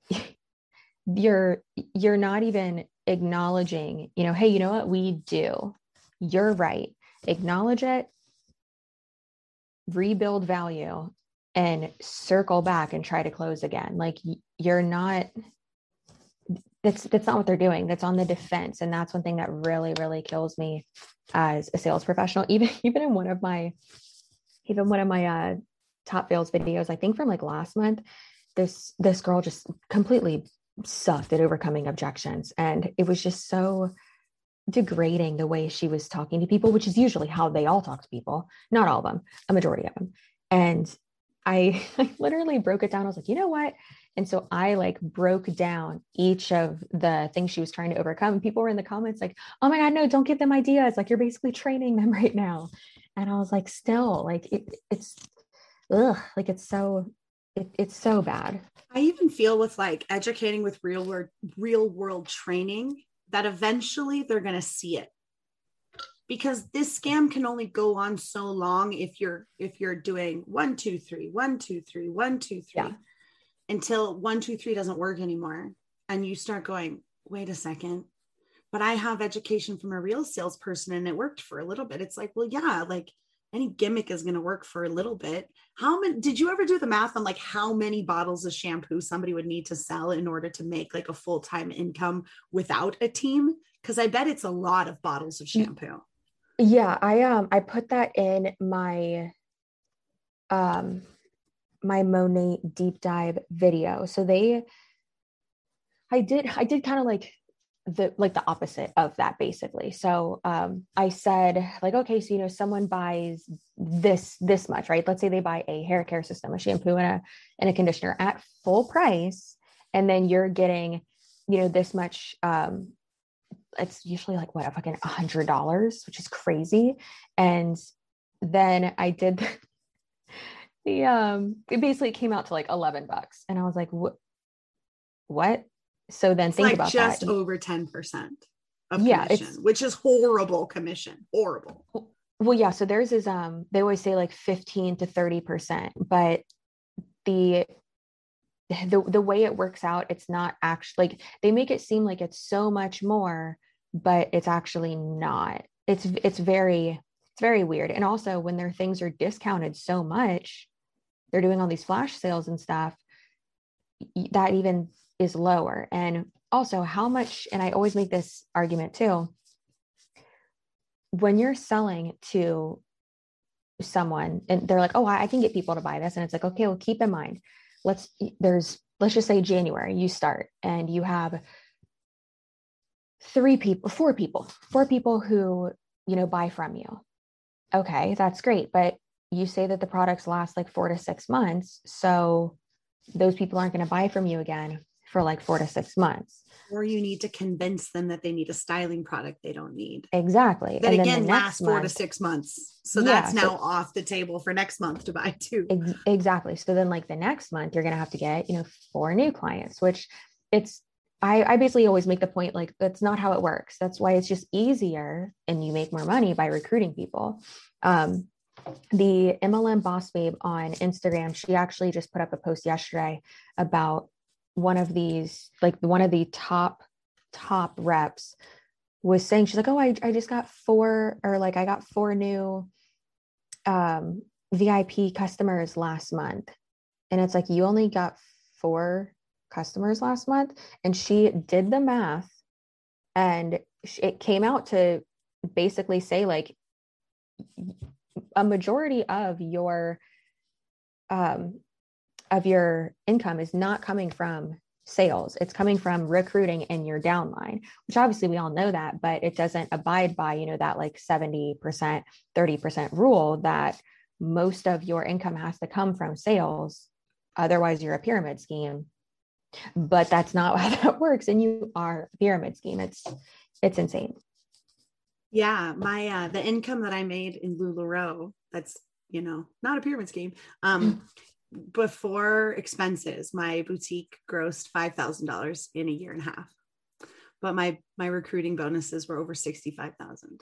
you're you're not even acknowledging, you know, hey, you know what we do. You're right. Acknowledge it, rebuild value, and circle back and try to close again. Like you're not that's that's not what they're doing that's on the defense and that's one thing that really really kills me as a sales professional even even in one of my even one of my uh top fails videos i think from like last month this this girl just completely sucked at overcoming objections and it was just so degrading the way she was talking to people which is usually how they all talk to people not all of them a majority of them and I, I literally broke it down i was like you know what and so I like broke down each of the things she was trying to overcome. People were in the comments like, oh my God, no, don't give them ideas. Like you're basically training them right now. And I was like, still, like it, it's, ugh, like it's so, it, it's so bad. I even feel with like educating with real world, real world training that eventually they're going to see it because this scam can only go on so long if you're if you're doing one two three one two three one two three yeah until one, two, three doesn't work anymore. And you start going, wait a second, but I have education from a real salesperson and it worked for a little bit. It's like, well, yeah, like any gimmick is going to work for a little bit. How many did you ever do the math on like how many bottles of shampoo somebody would need to sell in order to make like a full time income without a team? Because I bet it's a lot of bottles of shampoo. Yeah, I um I put that in my um my Monat deep dive video. So they, I did, I did kind of like the like the opposite of that basically. So um, I said like, okay, so you know, someone buys this this much, right? Let's say they buy a hair care system, a shampoo, and a and a conditioner at full price, and then you're getting, you know, this much. Um, it's usually like what a fucking a hundred dollars, which is crazy. And then I did the um it basically came out to like 11 bucks and i was like what what so then it's think like about just that. over 10% of yeah it's, which is horrible commission. Horrible. Well yeah so theirs is um they always say like 15 to 30% but the the the way it works out it's not actually like they make it seem like it's so much more but it's actually not. It's it's very it's very weird. And also when their things are discounted so much they're doing all these flash sales and stuff, that even is lower. And also, how much, and I always make this argument too, when you're selling to someone and they're like, oh, I can get people to buy this. And it's like, okay, well, keep in mind, let's, there's, let's just say January, you start and you have three people, four people, four people who, you know, buy from you. Okay, that's great. But you say that the products last like four to six months. So those people aren't going to buy from you again for like four to six months. Or you need to convince them that they need a styling product they don't need. Exactly. That and again lasts four to six months. So yeah, that's now so, off the table for next month to buy too. Ex- exactly. So then like the next month, you're going to have to get, you know, four new clients, which it's, I, I basically always make the point like that's not how it works. That's why it's just easier and you make more money by recruiting people. Um, the MLM boss babe on Instagram, she actually just put up a post yesterday about one of these, like one of the top, top reps was saying, she's like, Oh, I, I just got four, or like I got four new um, VIP customers last month. And it's like, you only got four customers last month. And she did the math and it came out to basically say, like, a majority of your um, of your income is not coming from sales. It's coming from recruiting in your downline which obviously we all know that but it doesn't abide by you know that like 70% 30% rule that most of your income has to come from sales. Otherwise you're a pyramid scheme. But that's not how that works and you are a pyramid scheme. It's it's insane. Yeah, my uh the income that I made in LuLaRoe, that's you know, not a pyramid scheme. Um before expenses, my boutique grossed five thousand dollars in a year and a half. But my my recruiting bonuses were over sixty five thousand.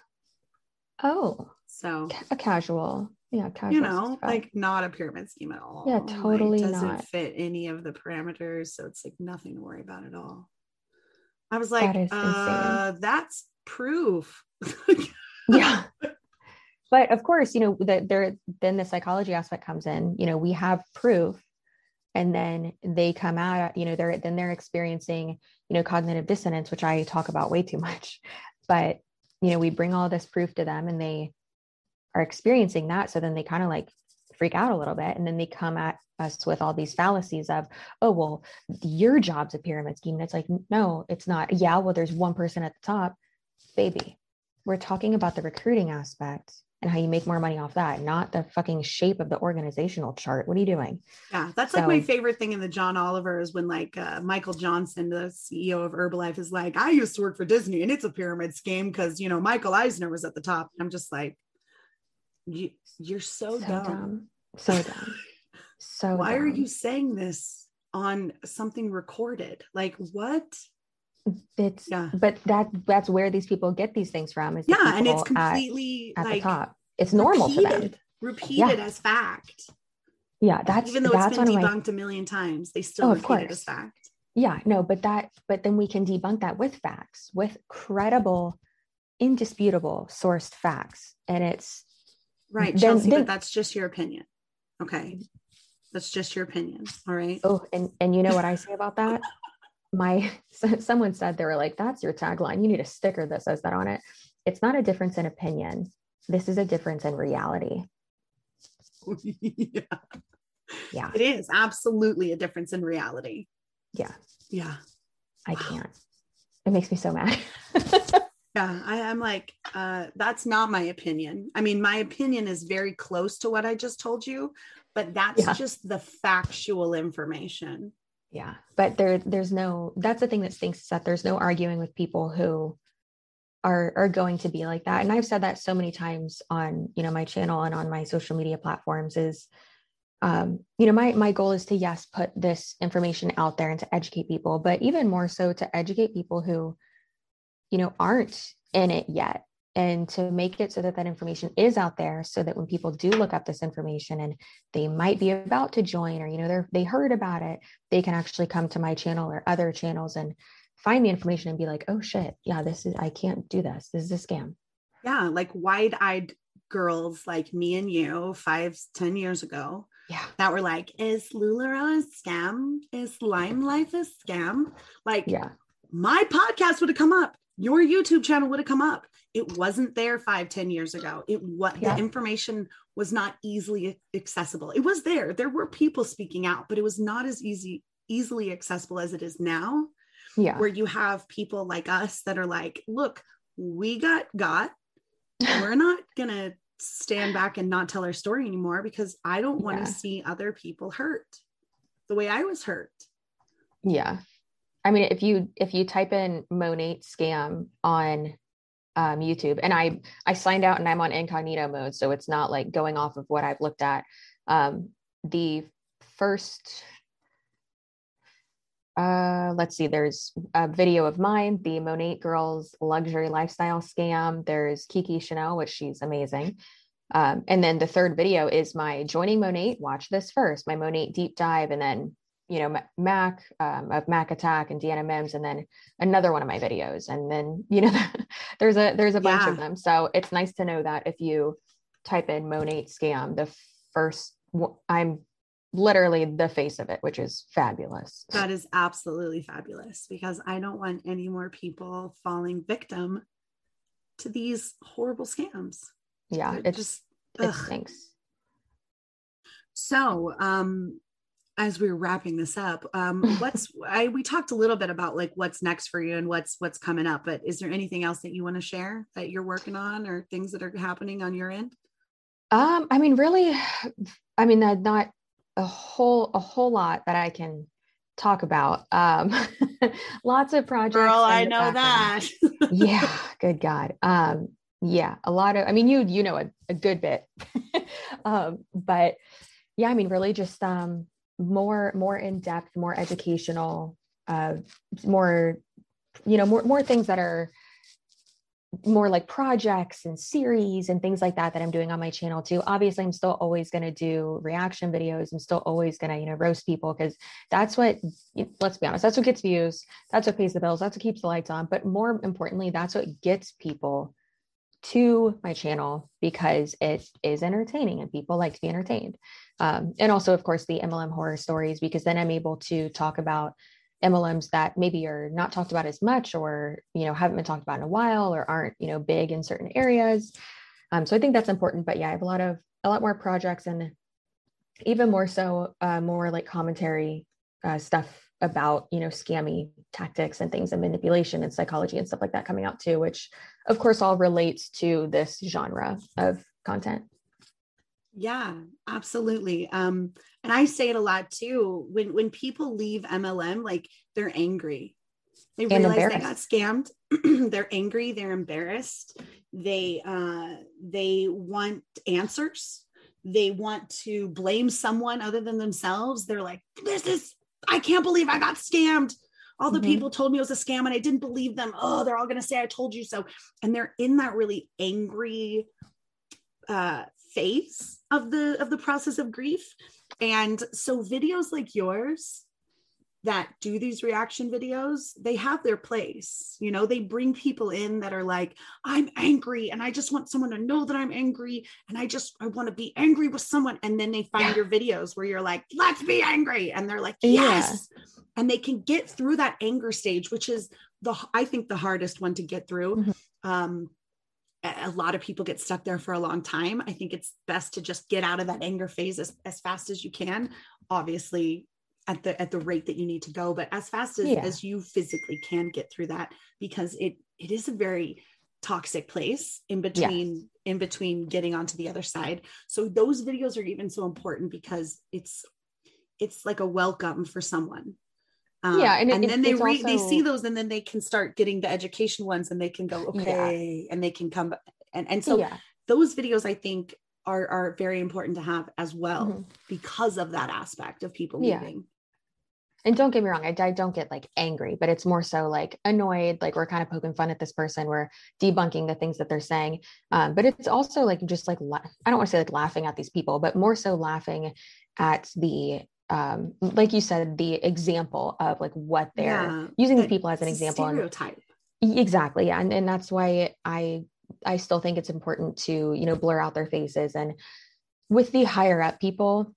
Oh, So a casual. Yeah, casual. you know, 65. like not a pyramid scheme at all. Yeah, Like, totally doesn't not. fit any of the parameters, so it's like nothing to worry about at all. I was like, That uh, that's proof. yeah but of course you know that there then the psychology aspect comes in. You know we have proof and then they come out you know they're then they're experiencing you know cognitive dissonance which i talk about way too much. But you know we bring all this proof to them and they are experiencing that. So then they kind of like freak out a little bit. And then they come at us with all these fallacies of oh well your job's a pyramid scheme. And it's like no it's not. Yeah well there's one person at the top. Baby we're talking about the recruiting aspect and how you make more money off that, not the fucking shape of the organizational chart. What are you doing? Yeah, that's like my favorite thing in the John Oliver is when like uh, Michael Johnson, the CEO of Herbalife, is like, I used to work for Disney and it's a pyramid scheme because you know Michael Eisner was at the top. I'm just like, you, you're so, So dumb. dumb. So dumb. So Why are you saying this on something recorded? Like what? It's Yeah. but that that's where these people get these things from. Is the Yeah, and it's at- completely at, the like top. It's normal to them. repeated, repeated as fact. Yeah, that's Even though that's it's been one of my debunked a million times, they still Oh, of repeat it as fact. yeah no but that but then we can debunk that with facts with credible indisputable sourced facts and it's Right, Then- Chelsea, then- but that's just your opinion. Okay. That's just your opinion. All right. oh and and you know what i say about that my someone said they were like that's your tagline you need a sticker that says that on it it's not a difference in opinion this is a difference in reality yeah. yeah It is absolutely a difference in reality. yeah Yeah. i Wow. can't it makes me so mad Yeah. I, I'm like, uh, that's not my opinion. I mean, my opinion is very close to what I just told you, but that's Yeah. just the factual information. Yeah but there there's no that's the thing that stinks is that there's no arguing with people who are are going to be like that. And i've said that so many times on you know my channel and on my social media platforms is um you know my my goal is to yes put this information out there and to educate people but even more so to educate people who you know aren't in it yet and to make it so that that information is out there so that when people do look up this information and they might be about to join or you know they're they heard about it they can actually come to my channel or other channels and find the information and be like oh shit yeah this is i can't do this this is a scam Yeah. Like wide eyed girls like me and you five, ten years ago yeah that were like, is LuLaRoe a scam? Is Lime Life a scam? Like, yeah my podcast would have come up. Your YouTube channel would have come up. It wasn't there five, ten years ago. It what Yeah. the information was not easily accessible. It was there. There were people speaking out, but it was not as easy, easily accessible as it is now, yeah where you have people like us that are like, look, we got got. We're not gonna stand back and not tell our story anymore because I don't want to Yeah. see other people hurt the way I was hurt. yeah i mean if you if you type in Monat scam on um, youtube and i i signed out and i'm on incognito mode so it's not like going off of what i've looked at. Um, the first uh let's see there's a video of mine the Monat girls luxury lifestyle scam. There's kiki chanel which she's amazing. Um, and then the third video is my joining Monat watch this first my Monat deep dive and then you know mac um, of mac attack and deanna mims and then another one of my videos and then you know there's a there's a bunch Yeah. of them so it's nice to know that if you type in Monat scam the first I'm literally the face of it which is fabulous That is absolutely fabulous because I don't want any more people falling victim to these horrible scams. yeah it's just it ugh. stinks so. Um, as we are wrapping this up, um, what's I we talked a little bit about like what's next for you and what's what's coming up, but is there anything else that you want to share that you're working on or things that are happening on your end? um i mean really i mean that not a whole a whole lot that i can talk about um lots of projects Girl, I know background. that. yeah good god um yeah a lot of i mean you you know a, a good bit um but yeah i mean really just um more more in depth more educational uh more you know more more things that are more like projects and series and things like that that I'm doing on my channel too. Obviously, I'm still always going to do reaction videos. I'm still always going to, you know, roast people because that's what, let's be honest, that's what gets views. That's what pays the bills. That's what keeps the lights on. But more importantly, that's what gets people to my channel because it is entertaining and people like to be entertained. Um, and also, of course, the MLM horror stories because then I'm able to talk about MLMs that maybe are not talked about as much or you know haven't been talked about in a while or aren't you know big in certain areas. Um, so I think that's important. But yeah, I have a lot of a lot more projects and even more so uh, more like commentary uh, stuff about you know scammy tactics and things and manipulation and psychology and stuff like that coming out too, which of course all relates to this genre of content. Yeah, absolutely. Um, and I say it a lot too. When when people leave MLM, like they're angry. They realize they got scammed. they're angry. They're embarrassed. They uh, they want answers. They want to blame someone other than themselves. They're like, "This is I can't believe I got scammed." All the mm-hmm. people told me it was a scam and I didn't believe them. Oh, they're all going to say I told you so. And they're in that really angry uh, phase of the of the process of grief and so videos like yours that do these reaction videos they have their place you know they bring people in that are like i'm angry and i just want someone to know that i'm angry and i just i want to be angry with someone and then they find yeah. your videos where you're like let's be angry and they're like yes yeah. and they can get through that anger stage which is the i think the hardest one to get through mm-hmm. um a lot of people get stuck there for a long time. I think it's best to just get out of that anger phase as, as fast as you can. Obviously, at the at the rate that you need to go, but as fast as, yeah. as you physically can get through that, because it it is a very toxic place in between yes. in between getting onto the other side. So those videos are even so important because it's it's like a welcome for someone um, yeah, and, it, and then they re- also... they see those, and then they can start getting the education ones, and they can go okay, yeah. and they can come and and so yeah. those videos I think are are very important to have as well mm-hmm. because of that aspect of people yeah. leaving. And don't get me wrong, I, I don't get like angry, but it's more so like annoyed. Like we're kind of poking fun at this person. We're debunking the things that they're saying. Um, but it's also like just like la- I don't want to say like laughing at these people, but more so laughing at the um, like you said, the example of like what they're yeah, using the people as an example. Stereotype. And, exactly. And, and that's why I I still think it's important to, you know, blur out their faces. And with the higher up people,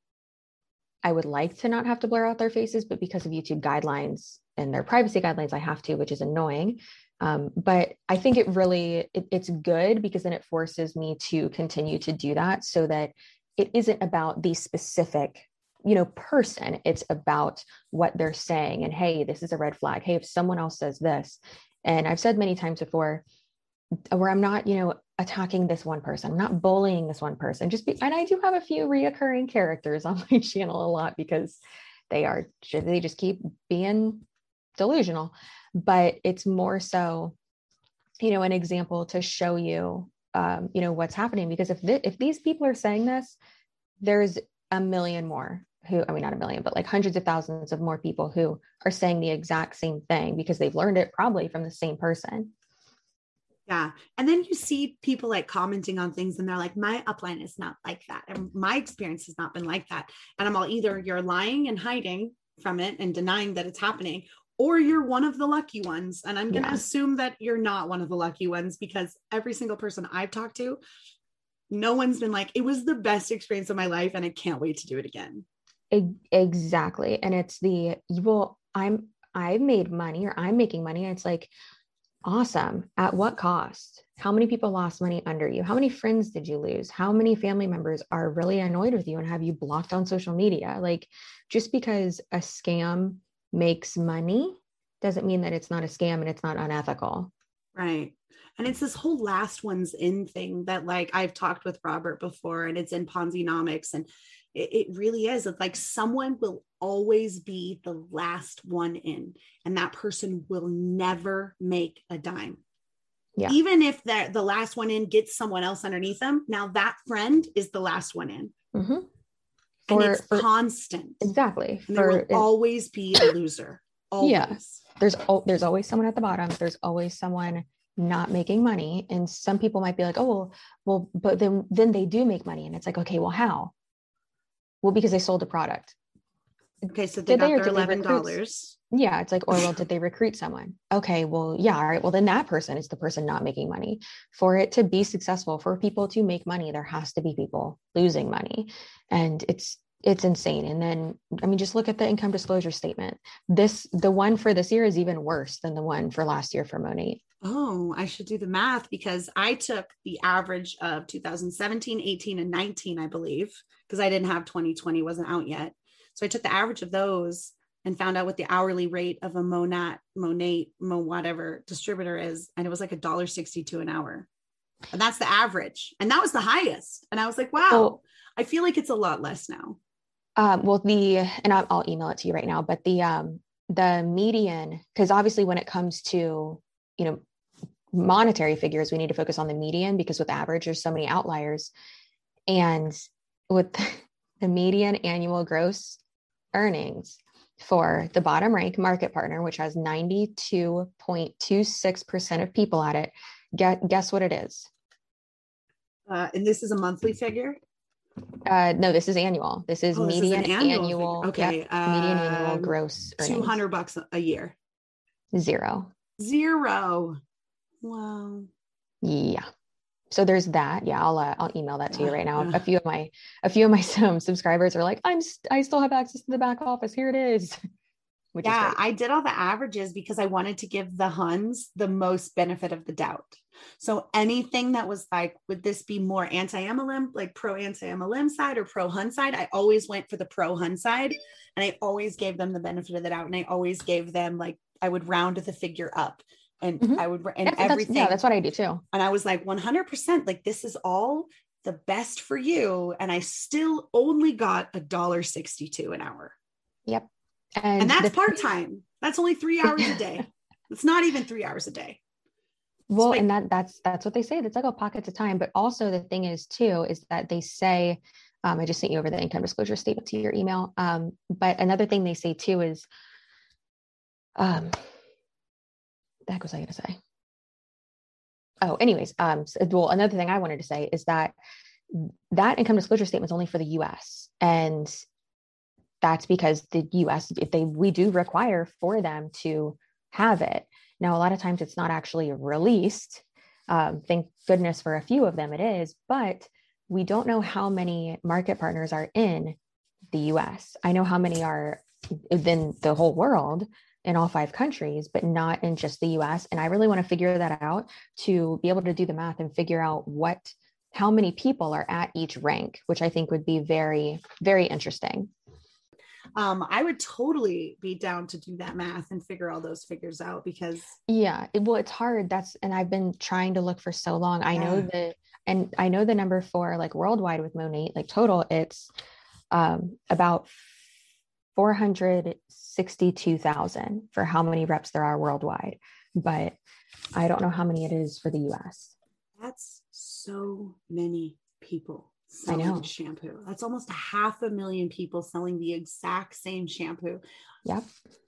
I would like to not have to blur out their faces, but because of YouTube guidelines and their privacy guidelines, I have to, which is annoying. Um, but I think it really it, it's good because then it forces me to continue to do that so that it isn't about the specific you know person it's about what they're saying and hey this is a red flag. Hey if someone else says this. And i've said many times before where i'm not you know attacking this one person. I'm not bullying this one person. Just be, and i do have a few reoccurring characters on my channel a lot because they are they just keep being delusional. But it's more so you know an example to show you um, you know what's happening. Because if th- if these people are saying this there's a million more who I mean not a million, but like hundreds of thousands of more people who are saying the exact same thing because they've learned it probably from the same person. Yeah. And then you see people like commenting on things and they're like, my upline is not like that. And my experience has not been like that. And I'm all either you're lying and hiding from it and denying that it's happening, or you're one of the lucky ones. And I'm going to yeah. assume that you're not one of the lucky ones because every single person I've talked to, no one's been like, it was the best experience of my life and I can't wait to do it again exactly and it's the well i'm i've made money or i'm making money it's like awesome at what cost? How many people lost money under you? How many friends did you lose? How many family members are really annoyed with you and have you blocked on social media? Like just because a scam makes money doesn't mean that it's not a scam and it's not unethical. Right and it's this whole last one's in thing that like i've talked with robert before and it's in Ponzinomics and it, it really is. It's like someone will always be the last one in, and that person will never make a dime. Yeah. Even if the, the last one in gets someone else underneath them, now that friend is the last one in. Mm-hmm. For, and it's for, constant. Exactly. And there will always be a loser. Always. Yeah. There's there's always someone at the bottom. There's always someone not making money and some people might be like oh well, well but then then they do make money and it's like okay well how well because they sold a product. Okay so they Did got they their eleven dollars. Yeah it's like or well did they recruit someone? Okay well yeah all right well then that person is the person not making money. For it to be successful for people to make money there has to be people losing money. And it's it's insane. And then i mean just look at the income disclosure statement. This the one for this year is even worse than the one for last year for monate Oh, I should do the math because I took the average of 2017, 18, and 19, I believe, because I didn't have 2020, wasn't out yet. So I took the average of those and found out what the hourly rate of a Monat, Monate, Mo whatever distributor is. And it was like a dollar 62 an hour. And that's the average. And that was the highest. And I was like, wow, I feel like it's a lot less now. Um, well, the and I'll, I'll email it to you right now, but the um, the median, because obviously when it comes to you know monetary figures, we need to focus on the median because with average, there's so many outliers, and with the median annual gross earnings for the bottom rank market partner, which has 92.26% of people at it, get, guess what it is? Uh, and this is a monthly figure. Uh, no, this is annual. This is Oh, this is an median annual annual, figure. yep, Okay. median annual um, gross earnings. 200 bucks a year. Zero. Zero. Wow. Yeah. So there's that. Yeah, I'll uh, I'll email that to you right now. yeah. A few of my a few of my um, subscribers are like, I'm st- I still have access to the back office. Here it is. Which yeah, is. I did all the averages because I wanted to give the Huns the most benefit of the doubt. So anything that was like, would this be more anti-MLM, like pro anti-MLM side or pro Hun side? I always went for the pro Hun side and I always gave them the benefit of the doubt. And I always gave them like I would round the figure up and Mhm. I would and that's- everything. yeah, that's what I do too. and I was like 100% like this is all the best for you. And I still only got a dollar 62 an hour. Yep. and that's the- part time. That's only three hours a day. it's not even three hours a day. Well, like- and that that's that's what they say. That's like a pockets of time. But also the thing is too is that they say, um, I just sent you over the income disclosure statement to your email. Um, but another thing they say too is, um, the heck was I going to say? Oh, anyways, um, so- well, another thing I wanted to say is that that income disclosure statement is only for the U.S. and that's because the U.S. if they we do require for them to have it. Now, a lot of times it's not actually released. Um, thank goodness for a few of them it is, but we don't know how many market partners are in the US. I know how many are in the whole world in all five countries, but not in just the US. And I really want to figure that out to be able to do the math and figure out what how many people are at each rank, which I think would be very, very interesting. Um, I would totally be down to do that math and figure all those figures out because Yeah, it, well, it's hard. That's and I've been trying to look for so long. I know Yeah. the and I know the number for like worldwide with Monate, like total, it's um about 462,000 for how many reps there are worldwide. But I don't know how many it is for the US. that's so many people I selling know. shampoo. That's almost half a million people selling the exact same shampoo. Yep.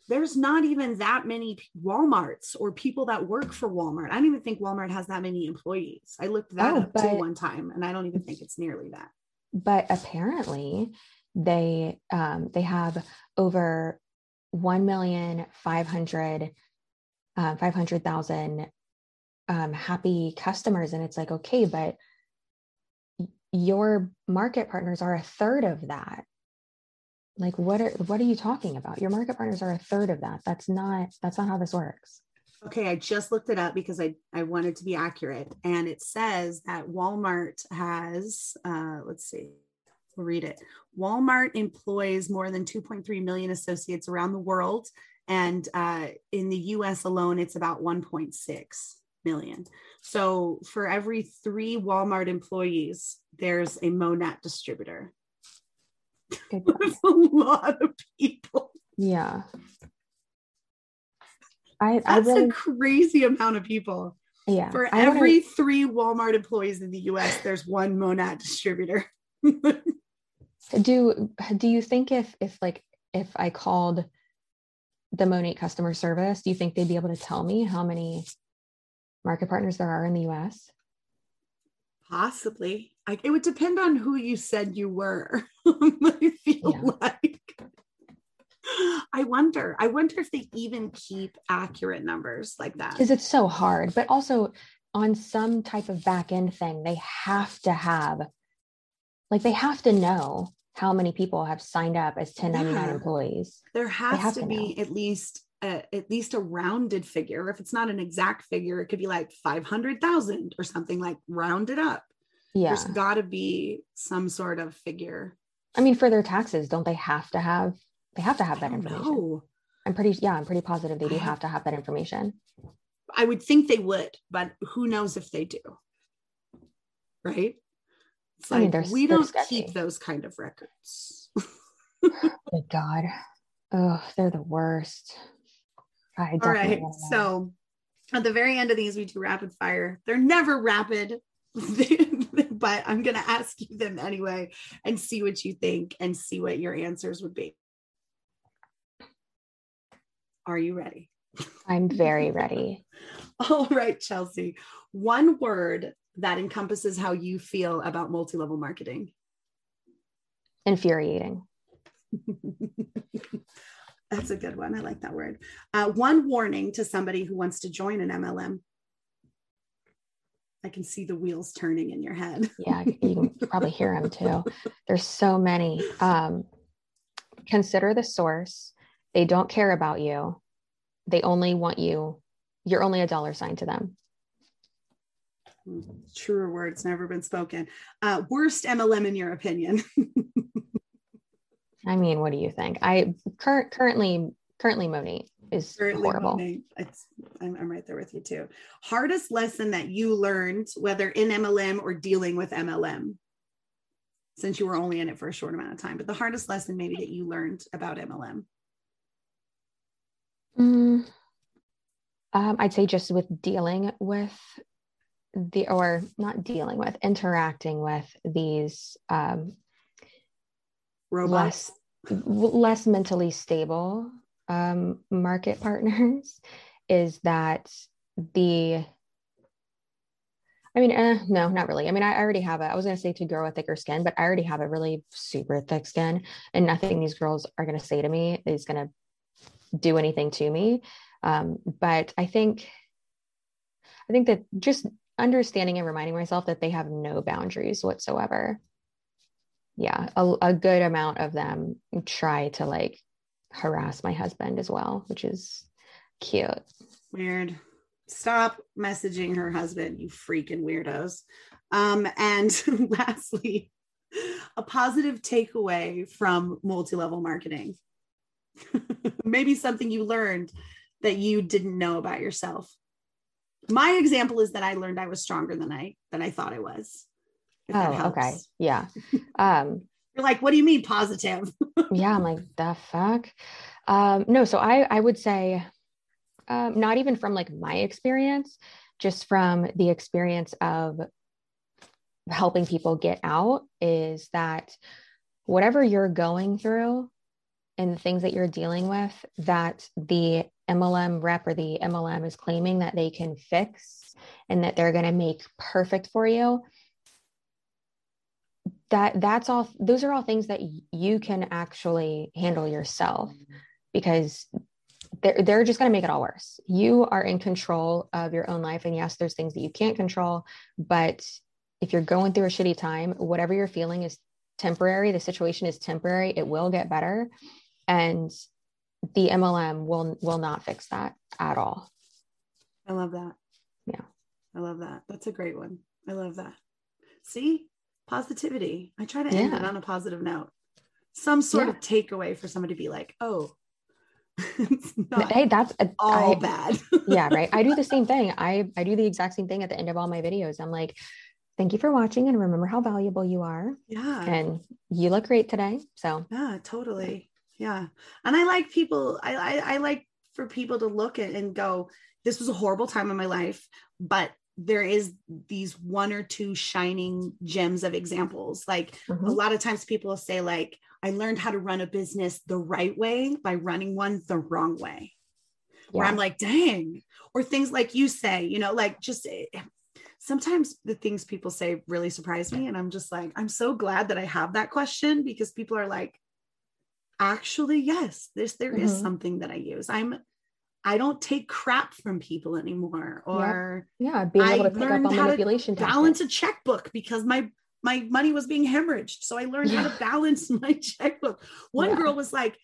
There's not even that many Walmarts or people that work for Walmart. I don't even think Walmart has that many employees. I looked that Oh, up too one time and I don't even think it's nearly that. But apparently they um they have over 1 million 500 uh, 500,000 um, happy customers. And it's like, okay, but your market partners are a third of that. Like, what are what are you talking about? Your market partners are a third of that. That's not that's not how this works. Okay, I just looked it up because I, I wanted to be accurate. And it says that Walmart has, uh, let's see, we'll read it. Walmart employs more than 2.3 million associates around the world. And uh, in the US alone, it's about 1.6 million. So for every three Walmart employees, there's a Monat distributor. That's a lot of people. Yeah. I I That's really a crazy amount of people. yeah. For I every three Walmart employees in the US, there's one Monat distributor. do do you think if if like if I called the Monate customer service, do you think they'd be able to tell me how many market partners there are in the US? Possibly. I, it would depend on who you said you were. I feel Yeah. like. I wonder. I wonder if they even keep accurate numbers like that. Because it's so hard, but also on some type of back end thing, they have to have, like, they have to know how many people have signed up as 1099 Yeah. employees. There has to to be at least a, at least a rounded figure. If it's not an exact figure, it could be like 500,000 or something like rounded up. Yeah. There's got to be some sort of figure. I mean, for their taxes, don't they have to have, they have to have that information. know. I'm pretty, yeah, I'm pretty positive they do have to have that information. I would think they would, but who knows if they do? Right? It's I mean, we don't sketchy. keep those kind of records. My God. Oh, they're the worst. I All right. So at the very end of these, we do rapid fire. They're never rapid, but I'm going to ask you them anyway and see what you think and see what your answers would be. Are you ready? I'm very ready. All right, Chelsea. One word that encompasses how you feel about multi level marketing. Infuriating. That's a good one. I like that word. Uh, one warning to somebody who wants to join an MLM. I can see the wheels turning in your head. Yeah, you can probably hear them too. There's so many. Um, consider the source. They don't care about you. They only want you. You're only a dollar sign to them. Truer words never been spoken. Uh, worst MLM in your opinion. I mean, what do you think? I cur- currently currently Moni is Currently horrible. I'm, I'm right there with you too. Hardest lesson that you learned, whether in MLM or dealing with MLM, since you were only in it for a short amount of time, but the hardest lesson maybe that you learned about MLM. Mm, um, I'd say just with dealing with the, or not dealing with, interacting with these um, Robots. less less mentally stable um, market partners is that the I mean, eh, no, not really. I mean, I already have it. I was going to say to grow a thicker skin, but I already have a really super thick skin, and nothing these girls are going to say to me is going to do anything to me. Um, but I think, I think that just understanding and reminding myself that they have no boundaries whatsoever. Yeah, a, a good amount of them try to like harass my husband as well, which is cute. Weird. Stop messaging her husband, you freaking weirdos. Um, and lastly, a positive takeaway from multi level marketing. Maybe something you learned that you didn't know about yourself. My example is that I learned I was stronger than I than I thought I was. Oh, okay. Yeah. Um, You're like, what do you mean positive? yeah, I'm like, the fuck. Um, no, so I I would say um, not even from like my experience, just from the experience of helping people get out, is that whatever you're going through and the things that you're dealing with, that the MLM rep or the MLM is claiming that they can fix and that they're going to make perfect for you that that's all those are all things that you can actually handle yourself because they're, they're just going to make it all worse. You are in control of your own life and yes there's things that you can't control but if you're going through a shitty time whatever you're feeling is temporary the situation is temporary it will get better. And the mlm will will not fix that at all I love that. Yeah. I love that. That's a great one. I love that. See, positivity. I try to end it on a positive note. Some sort Yeah. of takeaway for somebody to be like, oh, it's not hey that's uh, a, all I- bad. yeah right i do the same thing i i do the exact same thing at the end of all my videos i'm like thank you for watching and remember how valuable you are yeah. and you look great today so Yeah, totally. Yeah. And I like people, I, I, I like for people to look at and go, this was a horrible time in my life, but there is these one or two shining gems of examples. Like a mhm, lot of times people will say, like, I learned how to run a business the right way by running one the wrong way. where I'm like, dang, or things like you say, you know, like just eh, sometimes the things people say really surprise me. And I'm just like, I'm so glad that I have that question because people are like, actually, yes, this there mm-hmm. is something that I use. I'm I don't take crap from people anymore. Or yeah, yeah being able to pick up on manipulation. balance a checkbook because my my money was being hemorrhaged. So I learned yeah. how to balance my checkbook. One yeah. girl was like,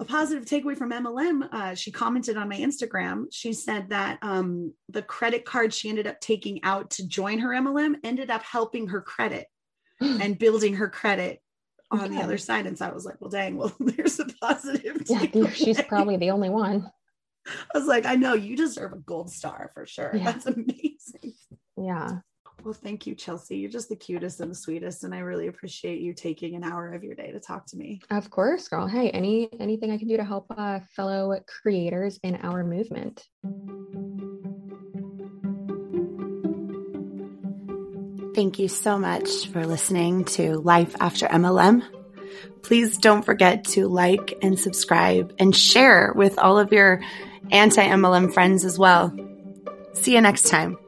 a positive takeaway from MLM, uh, she commented on my Instagram. She said that um, the credit card she ended up taking out to join her MLM ended up helping her credit and building her credit on okay. the other side. And so I was like, well, dang, well, there's a positive. Yeah, she's probably the only one. I was like, I know you deserve a gold star for sure. Yeah. That's amazing. Yeah. Well, thank you, Chelsea. You're just the cutest and the sweetest, and I really appreciate you taking an hour of your day to talk to me. Of course, girl. Hey, any anything I can do to help uh, fellow creators in our movement. Thank you so much for listening to Life After MLM. Please don't forget to like and subscribe and share with all of your anti MLM friends as well. See you next time.